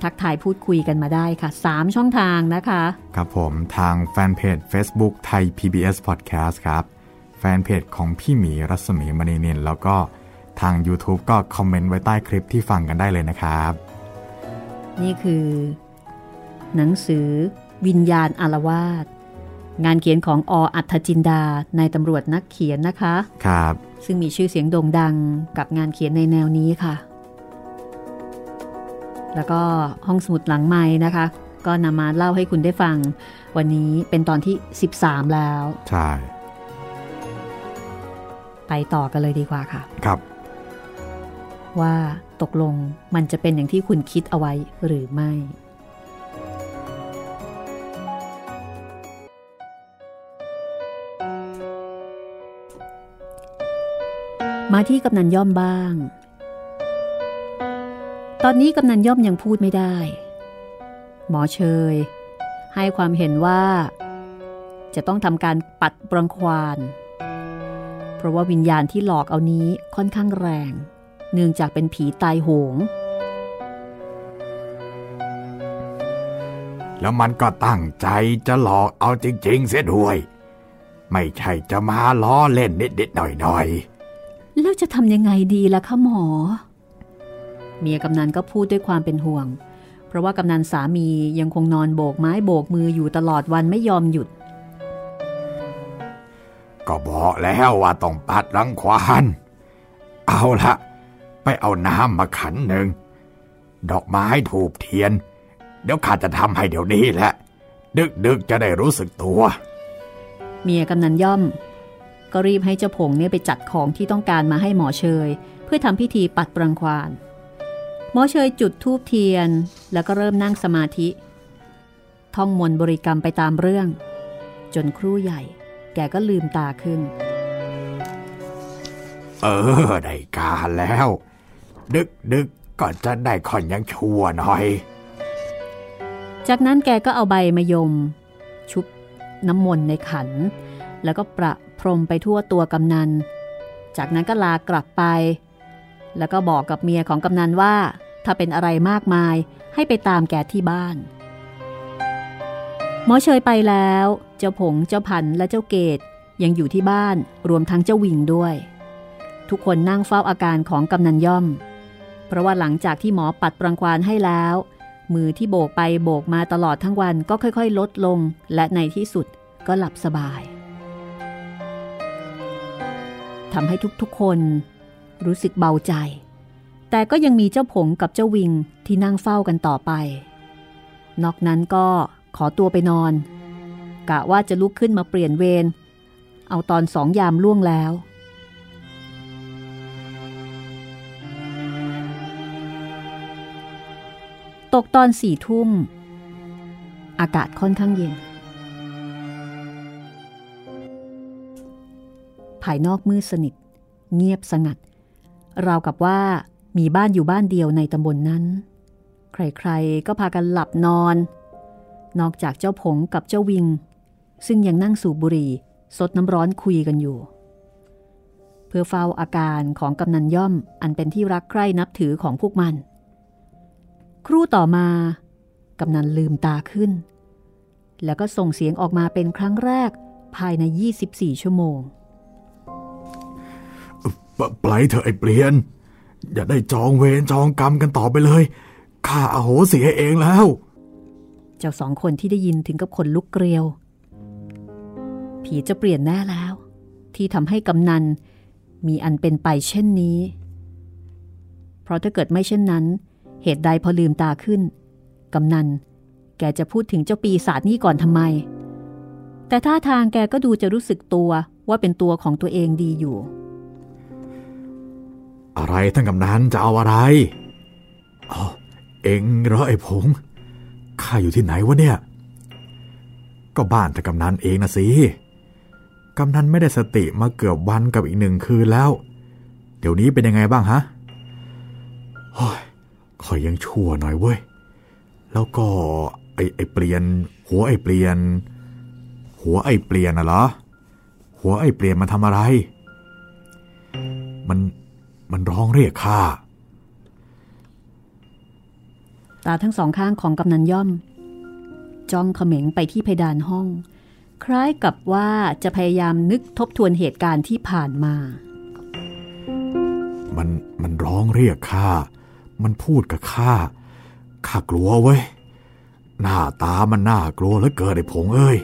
ทักทายพูดคุยกันมาได้ค่ะ 3 ช่องทางนะคะ ครับผมทางแฟนเพจ Facebook ไทย PBS Podcast ครับ แฟนเพจของพี่หมีรัศมีมณีนินแล้วก็ทาง YouTube ก็คอมเมนต์ไว้ใต้คลิปที่ฟังกันได้เลยนะครับ นี่คือ หนังสือ วิญญาณอารวาสงานเขียนของออัธจินดาในตำรวจนักเขียนนะคะ ครับ ซึ่งมีชื่อเสียงโด่งดังกับงานเขียนในแนวนี้ค่ะ แล้วก็ห้องสมุดหลังไม้นะคะ ก็นำมาเล่าให้คุณได้ฟัง วันนี้เป็นตอนที่ 13 แล้ว ใช่ ไปต่อกันเลยดีกว่าค่ะ ครับ ว่าตกลงมันจะเป็นอย่างที่คุณคิดเอาไว้หรือไม่มาที่กำนันย่อมบ้าง ตอนนี้กำนันย่อมยังพูดไม่ได้ หมอเชย ให้ความเห็นว่า จะต้องทำการปัดบรังควานเพราะว่าวิญญาณที่หลอกเอานี้ค่อนข้างแรง เนื่องจากเป็นผีตายโหง แล้วมันก็ตั้งใจจะหลอกเอาจริง ๆ เสียด้วย ไม่ใช่จะมาล้อเล่นนิดๆหน่อยแล้วจะทำยังไงดีล่ะคะหมอ เมียกำนันก็พูดด้วยความเป็นห่วง เพราะว่ากำนันสามียังคงนอนโบกไม้โบกมืออยู่ตลอดวันไม่ยอมหยุดๆก็บอกแล้วว่าต้องปัดรังควานเอาละไปเอาน้ำมาขันหนึ่ง ดอกไม้ถูกเทียน เดี๋ยวข้าจะทำให้เดี๋ยวนี้แหละ ดึกๆจะได้รู้สึกตัว เมียกำนันย่อม ก็รีบให้เจ้าผงเนี่ยไปจัดของที่ต้องการมาให้หมอเชย เพื่อทำพิธีปัดปรังควานห มอเชยจุดธูปเทียน แล้วก็เริ่มนั่งสมาธิ ท่องมนต์บริกรรมไปตามเรื่อง จนครู่ใหญ่ แกก็ลืมตาขึ้น เออ ได้การแล้ว ดึกๆก็จะได้ค่อนยังชั่วหน่อย จากนั้นแกก็เอาใบมะยม ชุบน้ำมนต์ในขัน แล้วก็ประพรมไปทั่วตัวกำนัน จากนั้นก็ลากลับไป แล้วก็บอกกับเมียของกำนันว่า ถ้าเป็นอะไรมากมายให้ไปตามแกที่บ้าน หมอเชยไปแล้ว เจ้าผงเจ้าพันและเจ้าเกตยังอยู่ที่บ้านรวมทั้งเจ้าวิงด้วย ทุกคนนั่งเฝ้าอาการของกำนันย่อม เพราะว่าหลังจากที่หมอปัดปรังควานให้แล้ว มือที่โบกไปโบกมาตลอดทั้งวันก็ค่อยๆ ลดลงและในที่สุดก็หลับสบายทำให้ทุกๆคนรู้สึกเบาใจ แต่ก็ยังมีเจ้าผงกับเจ้าวิงที่นั่งเฝ้ากันต่อไป นอกนั้นก็ขอตัวไปนอน กะว่าจะลุกขึ้นมาเปลี่ยนเวร เอาตอนสองยามล่วงแล้ว ตกตอนสี่ทุ่ม อากาศค่อนข้างเย็น ภายนอกมืดสนิท เงียบสงัด ราวกับว่า มีบ้านอยู่บ้านเดียวในตำบลนนั้น ใครๆก็พากันหลับนอน นอกจากเจ้าผงกับเจ้าวิง ซึ่งยังนั่งสูบบุหรี่สดน้ำร้อนคุยกันอยู่ เพื่อเฝ้าอาการของกำนันย่อมอันเป็นที่รักใคร่นับถือของพวกมัน ครู่ต่อมากำนันลืมตาขึ้น แล้วก็ส่งเสียงออกมาเป็นครั้งแรกภายใน 24 ชั่วโมงปไปเถอะไอ้เปลี่ยน อย่าได้จองเวรจองกรรมกันต่อไปเลย ข้าอาโหสิให้เองแล้ว เจ้าสองคนที่ได้ยินถึงกับขนลุกเกลียว ผีจะเปลี่ยนแน่แล้ว ที่ทำให้กำนัน มีอันเป็นไปเช่นนี้ เพราะถ้าเกิดไม่เช่นนั้น เหตุใดพอลืมตาขึ้น กำนัน แกจะพูดถึงเจ้าปีศาจนี่ก่อนทำไม แต่ท่าทางแกก็ดูจะรู้สึกตัวว่าเป็นตัวของตัวเองดีอยู่ อะไรท่านกำนันจะเอาอะไรอ๋อเอ็งเหรอไอ้ผงข้าอยู่ที่ไหนวะเนี่ย ก็บ้านท่านกำนันเองนะสิกำนันไม่ได้สติมาเกือบวันกับอีกหนึ่งคืนแล้ว เดี๋ยวนี้เป็นยังไงบ้างฮะโอ้ยคอยยังชั่วหน่อยเว้ย แล้วก็ไอ้ไอ้เปลี่ยน หัวไอ้เปลี่ยน หัวไอ้เปลี่ยนน่ะเหรอ หัวไอ้เปลี่ยนมันทำอะไร มัน มันร้องเรียกข้าตาทั้งสองข้างของกำนันย่อม จ้องเขม็งไปที่เพดานห้อง คล้ายกับว่าจะพยายามนึกทบทวนเหตุการณ์ที่ผ่านมา มันมันร้องเรียกข้า มันพูดกับข้า ข้ากลัวเว้ย หน้าตามันน่ากลัวเหลือเกินไอ้ผงเอ้ย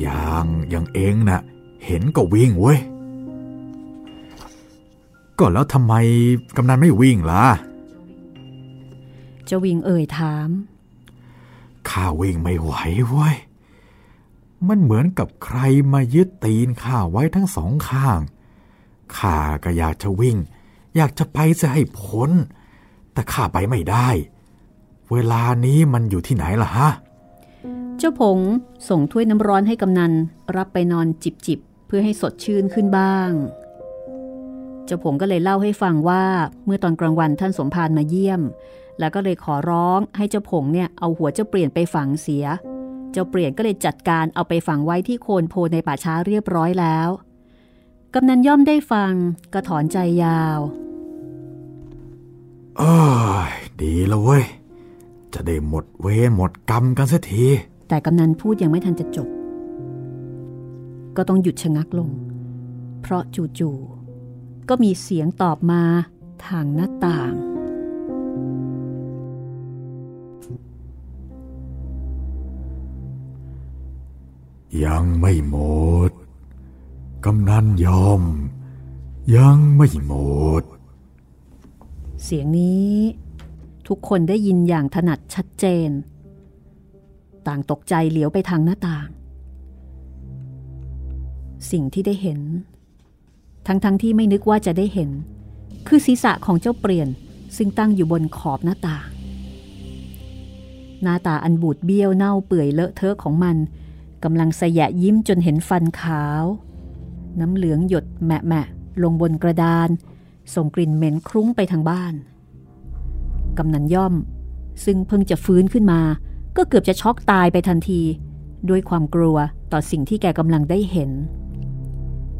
อย่างอย่างเองน่ะ เห็นก็วิ่งเว้ย ก็แล้วทำไมกำนันไม่วิ่งล่ะเจ้าวิงเอ่ยถาม ข้าวิ่งไม่ไหวเว้ย มันเหมือนกับใครมายึดตีนข้าไว้ทั้งสองข้าง ข้าก็อยากจะวิ่ง อยากจะไปจะให้พ้น แต่ข้าไปไม่ได้ เวลานี้มันอยู่ที่ไหนล่ะฮะ เจ้าผงส่งถ้วยน้ำร้อนให้กำนัน รับไปนอนจิบจิบเพื่อให้สดชื่นขึ้นบ้างเจ้าผงก็เลยเล่าให้ฟังว่าเมื่อตอนกลางวันท่านสมภารมาเยี่ยม แล้วก็เลยขอร้องให้เจ้าผงเนี่ยเอาหัวเจ้าเปลี่ยนไปฝังเสีย เจ้าเปลี่ยนก็เลยจัดการเอาไปฝังไว้ที่โคนโพในป่าช้าเรียบร้อยแล้วกำนันย่อมได้ฟังก็ถอนใจยาวเอ้ยดีแล้วเว้ย จะได้หมดเวรหมดกรรมกันสักที แต่กำนันพูดยังไม่ทันจะจบ ก็ต้องหยุดชะงักลง เพราะจู่ๆ ก็มีเสียงตอบมาทางหน้าต่าง ยังไม่หมด กำนันยอม ยังไม่หมด เสียงนี้ทุกคนได้ยินอย่างถนัดชัดเจน ต่างตกใจเหลียวไปทางหน้าต่าง สิ่งที่ได้เห็น ทั้งๆทที่ไม่นึกว่าจะได้เห็น คือศีรษะของเจ้าเปลี่ยนซึ่งตั้งอยู่บนขอบหน้าตา หน้าตาอันบูดเบี้ยวเน่าเปื่อยเลอะเทอะของมันกำลังสยะยิ้มจนเห็นฟันขาว น้ำเหลืองหยดแมะแมะลงบนกระดาน ส่งกลิ่นเหม็นคลุ้งไปทางบ้าน กำนันย่อม ซึ่งเพิ่งจะฟื้นขึ้นมา ก็เกือบจะช็อกตายไปทันที ด้วยความกลัวต่อสิ่งที่แกกำลังได้เห็น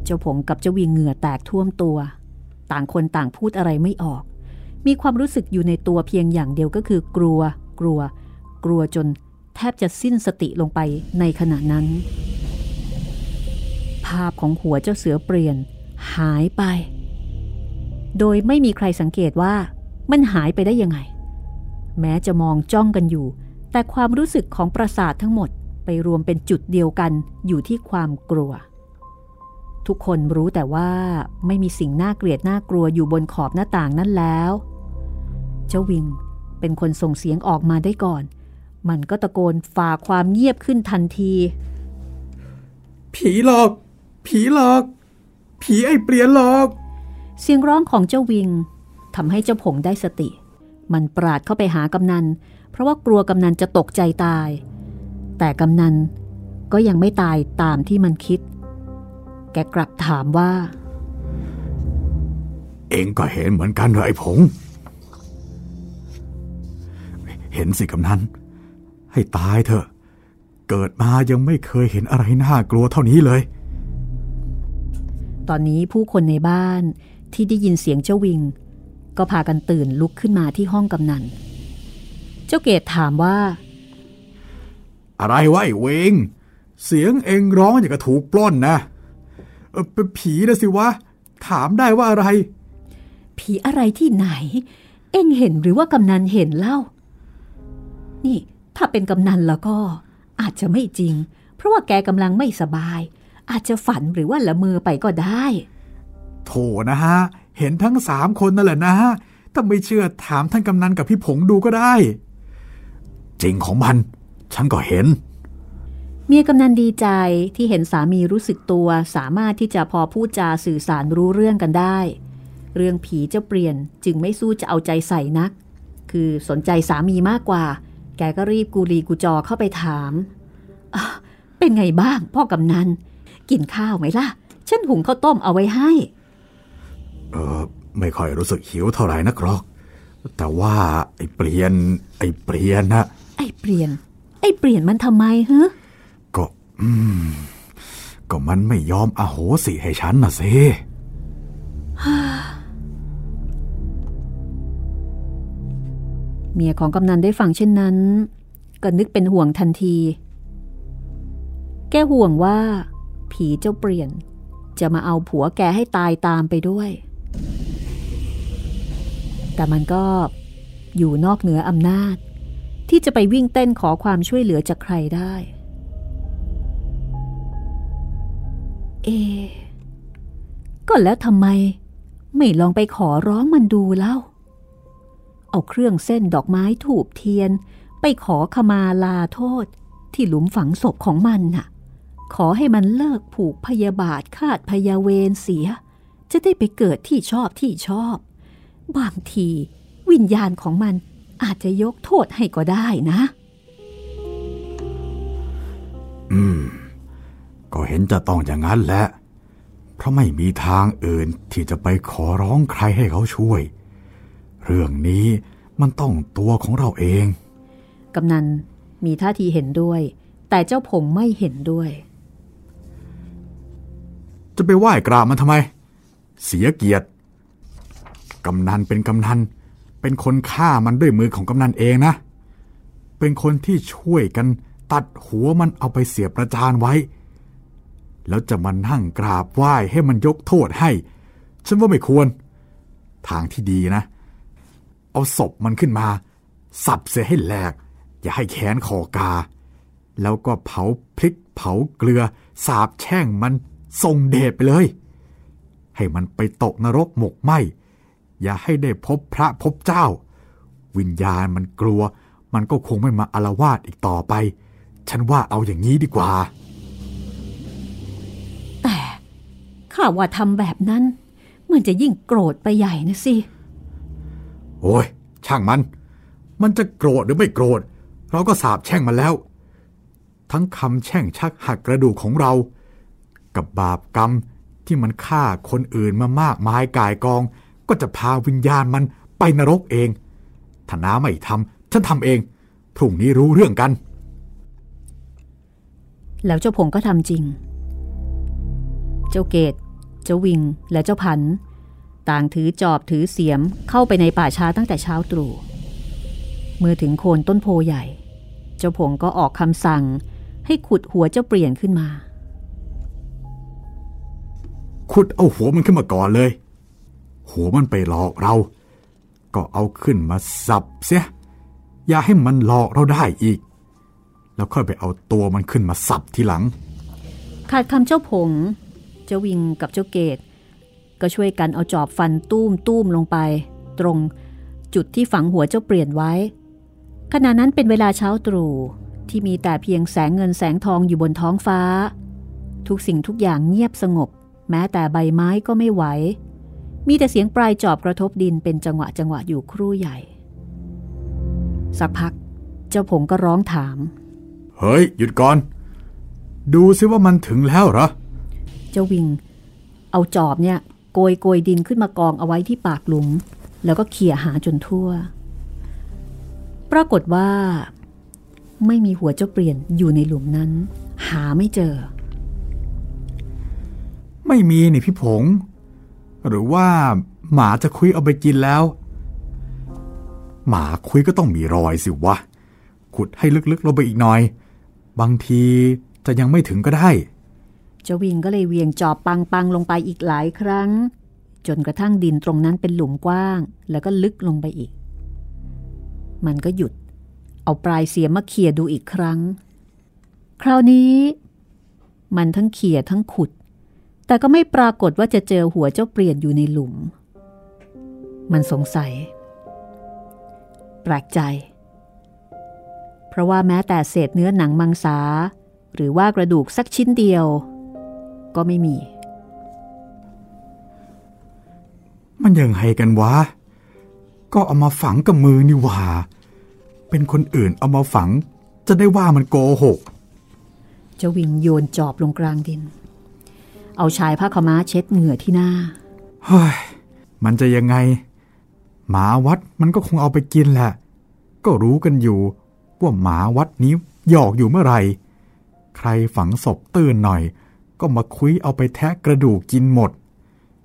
เจ้าผงกับเจ้าวีเหงื่อแตกท่วมตัว ต่างคนต่างพูดอะไรไม่ออก มีความรู้สึกอยู่ในตัวเพียงอย่างเดียวก็คือกลัว กลัว กลัวจนแทบจะสิ้นสติลงไปในขณะนั้น ภาพของหัวเจ้าเสือเปลี่ยน หายไป โดยไม่มีใครสังเกตว่ามันหายไปได้ยังไง แม้จะมองจ้องกันอยู่ แต่ความรู้สึกของประสาททั้งหมดไปรวมเป็นจุดเดียวกันอยู่ที่ความกลัว ทุกคนรู้แต่ว่าไม่มีสิ่งน่าเกลียดน่ากลัวอยู่บนขอบหน้าต่างนั่นแล้ว เจ้าวิงเป็นคนส่งเสียงออกมาได้ก่อน มันก็ตะโกนฝ่าความเงียบขึ้นทันที ผีหลอก ผีหลอก ผีไอ้เปลี่ยนหลอก เสียงร้องของเจ้าวิงทำให้เจ้าผงได้สติ มันปราดเข้าไปหากำนัน เพราะว่ากลัวกำนันจะตกใจตาย แต่กำนันก็ยังไม่ตายตามที่มันคิด แกกลับถามว่า เองก็เห็นเหมือนกันเหรอไอ้ผง เห็นสิกำนันให้ตายเถอะ เกิดมายังไม่เคยเห็นอะไรน่ากลัวเท่านี้เลย ตอนนี้ผู้คนในบ้านที่ได้ยินเสียงเจ้าวิง ก็พากันตื่นลุกขึ้นมาที่ห้องกำนัน เจ้าเกตถามว่า อะไรวะไอ้เวง เสียงเองร้องอย่างกับถูกปล้นนะ เออเป็นผีนะสิวะ ถามได้ว่าอะไร ผีอะไรที่ไหน เอ็งเห็นหรือว่ากำนันเห็นเล่า นี่ ถ้าเป็นกำนันแล้วก็ อาจจะไม่จริง เพราะว่าแกกำลังไม่สบาย อาจจะฝันหรือว่าละเมอไปก็ได้ โถนะฮะ เห็นทั้งสามคนนั่นแหละนะฮะถ้าไม่เชื่อถามท่านกำนันกับพี่ผงดูก็ได้ จริงของมัน ฉันก็เห็น เมียกำนันดีใจที่เห็นสามีรู้สึกตัว สามารถที่จะพอพูดจาสื่อสารรู้เรื่องกันได้ เรื่องผีเจ้าเปลี่ยนจึงไม่สู้จะเอาใจใส่นัก คือสนใจสามีมากกว่า แกก็รีบกูรีกูจอเข้าไปถามอะเป็นไงบ้างพ่อกำนัน กินข้าวไหมล่ะ ฉันหุงข้าวต้มเอาไว้ให้ เออไม่ค่อยรู้สึกหิวเท่าไหร่นักหรอก แต่ว่าไอ้เปลี่ยน ไอ้เปลี่ยนนะไอ้เปลี่ยน ไอ้เปลี่ยนมันทำไมฮะ ก็อืมก็มันไม่ยอมอโหสิให้ฉันน่ะสิเมียของกำนันได้ฟังเช่นนั้น ก็นึกเป็นห่วงทันที แกห่วงว่า ผีเจ้าเปลี่ยน จะมาเอาผัวแกให้ตายตามไปด้วย แต่มันก็อยู่นอกเหนืออำนาจ ที่จะไปวิ่งเต้นขอความช่วยเหลือจากใครได้ เอ ก็แล้วทำไม ไม่ลองไปขอร้องมันดูเล่า เอาเครื่องเส้นดอกไม้ถูบเทียน ไปขอขมาลาโทษที่หลุมฝังศพของมันน่ะ ขอให้มันเลิกผูกพยาบาทคาดพยาเวรเสีย จะได้ไปเกิดที่ชอบที่ชอบ บางทีวิญญาณของมันอาจจะยกโทษให้ก็ได้นะ อืม เห็นจะต้องอย่างนั้นแหละ เพราะไม่มีทางอื่นที่จะไปขอร้องใครให้เขาช่วย เรื่องนี้มันต้องตัวของเราเอง กำนันมีท่าทีเห็นด้วย แต่เจ้าผงไม่เห็นด้วย จะไปไหว้กราบมันทำไม เสียเกียรติ กำนันเป็นกำนัน เป็นคนฆ่ามันด้วยมือของกำนันเองนะ เป็นคนที่ช่วยกันตัดหัวมันเอาไปเสียบประจานไว้ แล้วจะมานั่งกราบไหว้ให้มันยกโทษให้ ฉันว่าไม่ควร ทางที่ดีนะ เอาศพมันขึ้นมา สับเสียให้แหลก อย่าให้แขนคอกา แล้วก็เผาพริกเผาเกลือ สาบแช่งมันส่งเดชไปเลย ให้มันไปตกนรกหมกไหมอย่าให้ได้พบพระพบเจ้า วิญญาณมันกลัว มันก็คงไม่มาอารวาสอีกต่อไป ฉันว่าเอาอย่างนี้ดีกว่า ข้าว่าทำแบบนั้น มันจะยิ่งโกรธไปใหญ่นะสิ โอ้ย ช่างมัน มันจะโกรธหรือไม่โกรธ เราก็สาบแช่งมันแล้ว ทั้งคำแช่งชักหักกระดูกของเรา กับบาปกรรมที่มันฆ่าคนอื่นมามากมายกายกอง ก็จะพาวิญญาณมันไปนรกเองถ้าน้าไม่ทำฉันทำเอง พรุ่งนี้รู้เรื่องกัน แล้วเจ้าผงก็ทำจริง เจ้าเกต เจ้าวิง และเจ้าพันธุ์ต่างถือจอบถือเสียมเข้าไปในป่าช้าตั้งแต่เช้าตรู่ เมื่อถึงโคนต้นโพใหญ่ เจ้าผงก็ออกคำสั่งให้ขุดหัวเจ้าเปลี่ยนขึ้นมา ขุดเอาหัวมันขึ้นมาก่อนเลย หัวมันไปหลอกเรา ก็เอาขึ้นมาสับเสีย อย่าให้มันหลอกเราได้อีก แล้วค่อยไปเอาตัวมันขึ้นมาสับทีหลังขาดคำเจ้าผง เจ้าวิงกับเจ้าเกต ก็ช่วยกันเอาจอบฟันตุ้มตุ้มลงไป ตรงจุดที่ฝังหัวเจ้าเปลี่ยนไว้ ขณะนั้นเป็นเวลาเช้าตรู่ที่มีแต่เพียงแสงเงินแสงทองอยู่บนท้องฟ้า ทุกสิ่งทุกอย่างเงียบสงบ แม้แต่ใบไม้ก็ไม่ไหว มีแต่เสียงปลายจอบกระทบดินเป็นจังหวะจังหวะอยู่ครู่ใหญ่ สักพัก เจ้าผงก็ร้องถาม เฮ้ย หยุดก่อน ดูซิว่ามันถึงแล้วเหรอ เจ้าวิง เอาจอบเนี่ยโกยโกยดินขึ้นมากองเอาไว้ที่ปากหลุม แล้วก็เขี่ยหาจนทั่ว ปรากฏว่า ไม่มีหัวเจ้าเปลี่ยนอยู่ในหลุมนั้น หาไม่เจอ ไม่มีนี่พี่ผง หรือว่าหมาจะคุยเอาไปกินแล้ว หมาคุยก็ต้องมีรอยสิวะ ขุดให้ลึกๆลงไปอีกหน่อย บางทีจะยังไม่ถึงก็ได้ เจ้าวิงก็เลยเวียงจอบปังปังลงไปอีกหลายครั้ง จนกระทั่งดินตรงนั้นเป็นหลุมกว้าง แล้วก็ลึกลงไปอีก มันก็หยุด เอาปลายเสียมมาเขี่ยดูอีกครั้ง คราวนี้ มันทั้งเขี่ยทั้งขุด แต่ก็ไม่ปรากฏว่าจะเจอหัวเจ้าเปลี่ยนอยู่ในหลุม มันสงสัย แปลกใจ เพราะว่าแม้แต่เศษเนื้อหนังมังสาหรือว่ากระดูกสักชิ้นเดียว ก็ไม่มี มันยังไงกันวะ ก็เอามาฝังกับมือนี่หว่า เป็นคนอื่นเอามาฝัง จะได้ว่ามันโกหกเจ้าวิงโยนจอบลงกลางดิน เอาชายผ้าขาวม้าเช็ดเหงื่อที่หน้า เฮ้ย มันจะยังไง หมาวัดมันก็คงเอาไปกินแหละ ก็รู้กันอยู่ว่าหมาวัดนี้หยอกอยู่เมื่อไหร่ ใครฝังศพตื่นหน่อย ก็มาคุยเอาไปแทะกระดูกกินหมด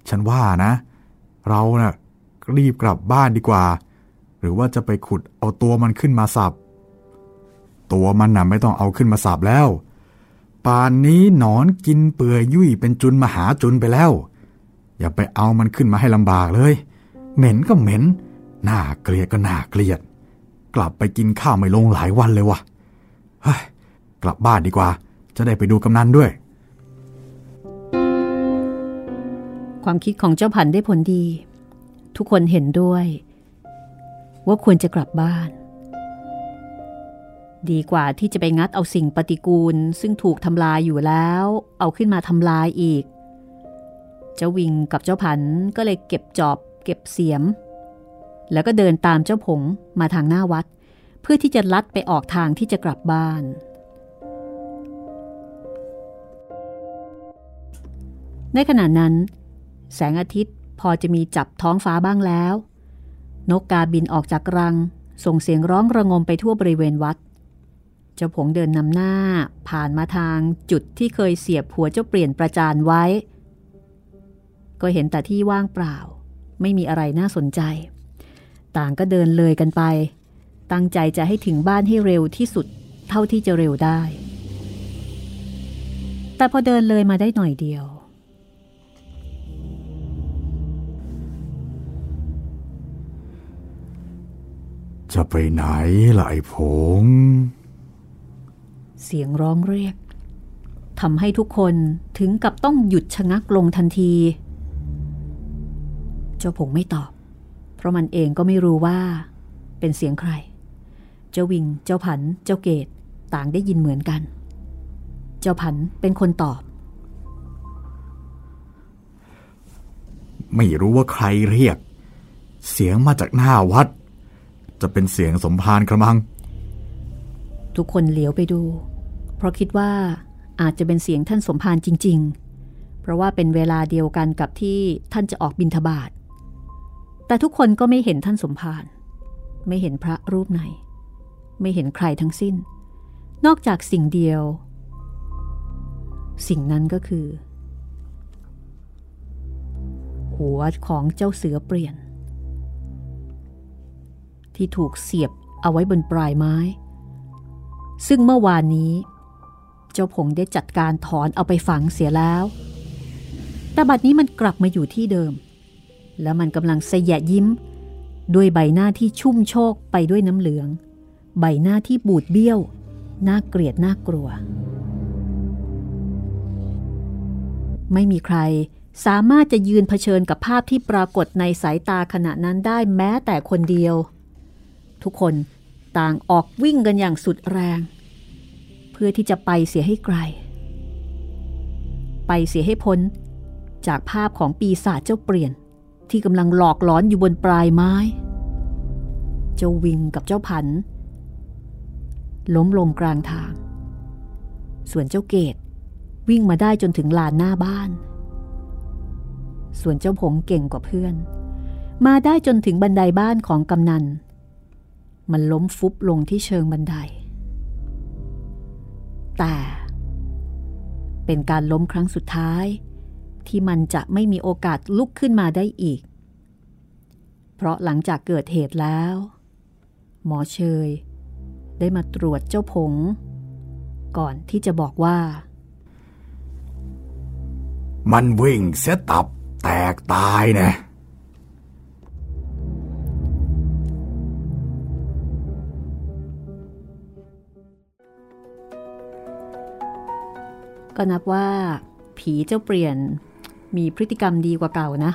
ฉันว่านะ เรานะ่ะรีบกลับบ้านดีกว่า หรือว่าจะไปขุดเอาตัวมันขึ้นมาสับ ตัวมันน่ะไม่ต้องเอาขึ้นมาสับแล้ว ป่านนี้หนอนกินเปื่อยยุ่ยเป็นจุนมหาจุนไปแล้ว อย่าไปเอามันขึ้นมาให้ลำบากเลย เหม็นก็เหม็นน่าเกลียดก็น่าเกลียด กลับไปกินข้าวไม่ลงหลายวันเลยวะเฮ้ยกลับบ้านดีกว่า จะได้ไปดูกำนันด้วย ความคิดของเจ้าพันธ์ได้ผลดี ทุกคนเห็นด้วย ว่าควรจะกลับบ้าน ดีกว่าที่จะไปงัดเอาสิ่งปฏิกูล ซึ่งถูกทำลายอยู่แล้ว เอาขึ้นมาทำลายอีก เจ้าวิงกับเจ้าผันก็เลยเก็บจอบ เก็บเสียม แล้วก็เดินตามเจ้าผงมาทางหน้าวัด เพื่อที่จะลัดไปออกทางที่จะกลับบ้านในขณะนั้น แสงอาทิตย์พอจะมีจับท้องฟ้าบ้างแล้ว นกกาบินออกจากรัง ส่งเสียงร้องระงมไปทั่วบริเวณวัด เจ้าผงเดินนำหน้า ผ่านมาทางจุดที่เคยเสียบหัวเจ้าเปลี่ยนประจานไว้ ก็เห็นแต่ที่ว่างเปล่า ไม่มีอะไรน่าสนใจ ต่างก็เดินเลยกันไป ตั้งใจจะให้ถึงบ้านให้เร็วที่สุดเท่าที่จะเร็วได้ แต่พอเดินเลยมาได้หน่อยเดียว จะไปไหนล่ะไอ้ผง เสียงร้องเรียกทำให้ทุกคนถึงกับต้องหยุดชะงักลงทันที เจ้าผงไม่ตอบ เพราะมันเองก็ไม่รู้ว่า เป็นเสียงใคร เจ้าวิง เจ้าผัน เจ้าเกตต่างได้ยินเหมือนกัน เจ้าผันเป็นคนตอบ ไม่รู้ว่าใครเรียก เสียงมาจากหน้าวัด จะเป็นเสียงสมภารกระมัง ทุกคนเหลียวไปดู เพราะคิดว่าอาจจะเป็นเสียงท่านสมภารจริง ๆ เพราะว่าเป็นเวลาเดียวกันกับที่ท่านจะออกบินทบาทแต่ทุกคนก็ไม่เห็นท่านสมภารไม่เห็นพระรูปไหน ไม่เห็นใครทั้งสิ้น นอกจากสิ่งเดียว สิ่งนั้นก็คือ หัวของเจ้าเสือเปลี่ยน ที่ถูกเสียบเอาไว้บนปลายไม้ ซึ่งเมื่อวานนี้ เจ้าผงได้จัดการถอนเอาไปฝังเสียแล้ว แต่บัดนี้มันกลับมาอยู่ที่เดิม แล้วมันกำลังเสยะยิ้ม ด้วยใบหน้าที่ชุ่มโชกไปด้วยน้ำเหลือง ใบหน้าที่บูดเบี้ยว น่าเกลียดน่ากลัว ไม่มีใครสามารถจะยืนเผชิญกับภาพที่ปรากฏในสายตาขณะนั้นได้แม้แต่คนเดียว ทุกคนต่างออกวิ่งกันอย่างสุดแรง เพื่อที่จะไปเสียให้ไกล ไปเสียให้พ้น จากภาพของปีศาจเจ้าเปลี่ยนที่กำลังหลอกหลอนอยู่บนปลายไม้ เจ้าวิงกับเจ้าผัน ล้มลงกลางทาง ส่วนเจ้าเกตวิ่งมาได้จนถึงลานหน้าบ้าน ส่วนเจ้าผงเก่งกว่าเพื่อน มาได้จนถึงบันไดบ้านของกำนัน มันล้มฟุบลงที่เชิงบันได แต่เป็นการล้มครั้งสุดท้าย ที่มันจะไม่มีโอกาสลุกขึ้นมาได้อีก เพราะหลังจากเกิดเหตุแล้ว หมอเชย ได้มาตรวจเจ้าผง ก่อนที่จะบอกว่า มันวิ่งเสียตับแตกตายนะ ก็นับว่าผีเจ้าเปลี่ยนมีพฤติกรรมดีกว่าเก่านะ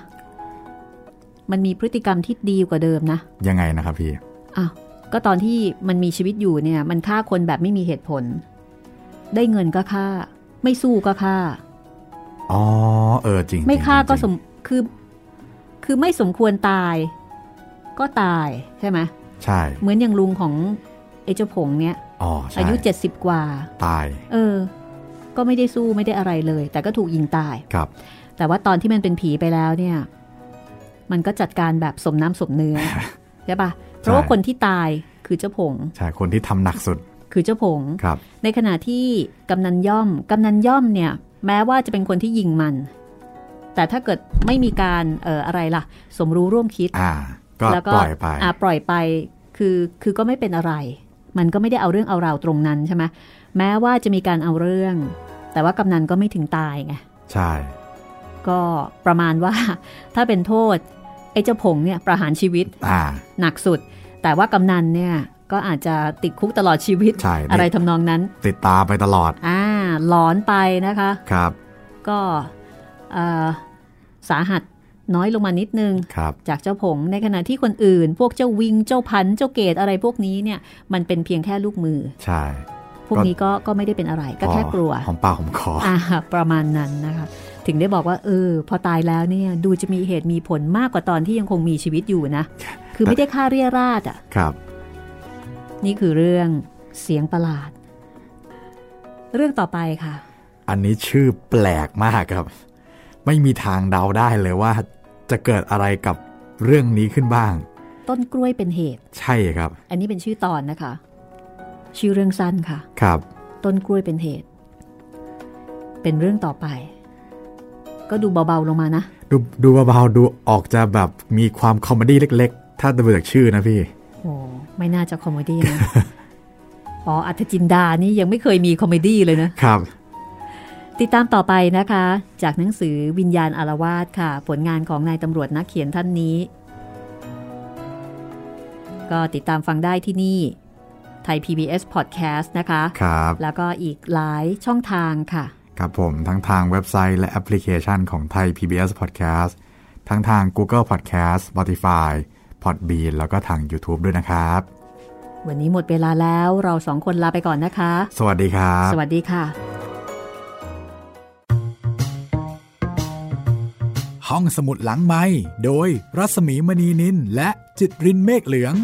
มันมีพฤติกรรมที่ดีกว่าเดิมนะ ยังไงนะครับพี่ อ้าว ก็ตอนที่มันมีชีวิตอยู่เนี่ย มันฆ่าคนแบบไม่มีเหตุผล ได้เงินก็ฆ่า ไม่สู้ก็ฆ่า อ๋อ เออจริง ไม่ฆ่าก็จสริงมคือ คือไม่สมควรตาย ก็ตายใช่ไหมใช่ เหมือนอย่างลุงของไอ้เจ้าผงเนี่ย อ๋อใช่อายุ70กว่า ตาย เออ ก็ไม่ได้สู้ไม่ได้อะไรเลย แต่ก็ถูกยิงตายครับ แต่ว่าตอนที่มันเป็นผีไปแล้วเนี่ย มันก็จัดการแบบสมน้ำสมเนื้อใช่ปะเพราะว่าคนที่ตายคือเจ้าผงใช่คนที่ทำหนักสุด คือเจ้าผงครับ ในขณะที่กำนันย่อมกำนันย่อมเนี่ย แม้ว่าจะเป็นคนที่ยิงมัน แต่ถ้าเกิดไม่มีการเอ่ออะไรล่ะ สมรู้ร่วมคิดอ่าก็แล้วปล่อยไปอ่าปล่อยไปคือคือก็ไม่เป็นอะไร มันก็ไม่ได้เอาเรื่องเอาราวตรงนั้นใช่ไหม แม้ว่าจะมีการเอาเรื่อง แต่ว่ากำนันก็ไม่ถึงตายไง ใช่ ก็ประมาณว่าถ้าเป็นโทษ ไอ้เจ้าผงเนี่ยประหารชีวิตอ่าหนักสุด แต่ว่ากำนันเนี่ยก็อาจจะติดคุกตลอดชีวิตใช่อะไรทำนองนั้น ติดตามไปตลอด อ่าหลอนไปนะคะ ครับ ก็เอ่อสาหัสน้อยลงมานิดนึงครับจากเจ้าผงในขณะที่คนอื่น พวกเจ้าวิงเจ้าพันธุ์เจ้าเกตอะไรพวกนี้เนี่ย มันเป็นเพียงแค่ลูกมือ ใช่ พวกนี้ก็ก็ไม่ได้เป็นอะไร ก็แค่กลัวหอมปากหอมคออ่าประมาณนั้นนะคะถึงได้บอกว่าเออพอตายแล้วเนี่ยดูจะมีเหตุมีผลมากกว่าตอนที่ยังคงมีชีวิตอยู่นะ คือไม่ได้ฆ่าเรียราดอะครับ นี่คือเรื่องเสียงประหลาด เรื่องต่อไปค่ะ อันนี้ชื่อแปลกมากครับ ไม่มีทางเดาได้เลยว่า จะเกิดอะไรกับเรื่องนี้ขึ้นบ้าง ต้นกล้วยเป็นเหตุ ใช่ครับ อันนี้เป็นชื่อตอนนะคะ ชื่อเรื่องสั้นค่ะ ครับ ต้นกล้วยเป็นเหตุ เป็นเรื่องต่อไป ก็ดูเบาๆลงมานะ ดูดูเบาๆดูออกจะแบบมีความ comedy เล็ก ๆ ถ้าดูจากชื่อนะพี่ โอ้ไม่น่าจะ comedy นะ อ๋อ อัธจินดานี่ยังไม่เคยมี comedy เลยนะ ครับ ติดตามต่อไปนะคะ จากหนังสือวิญญาณอาละวาดค่ะ ผลงานของนายตำรวจนักเขียนท่านนี้ ก็ติดตามฟังได้ที่นี่ ไทย PBS Podcast นะคะครับ แล้วก็อีกหลายช่องทางค่ะ ครับผมทั้งทางเว็บไซต์และแอปพลิเคชันของไทย PBS Podcast ทั้งทาง Google Podcast Spotify Podbean แล้วก็ทาง YouTube ด้วยนะครับ วันนี้หมดเวลาแล้วเราสองคนลาไปก่อนนะคะ สวัสดีครับ สวัสดีค่ะ ห้องสมุดหลังไม้โดยรัสมีมณีนินและจิตรินเมฆเหลือง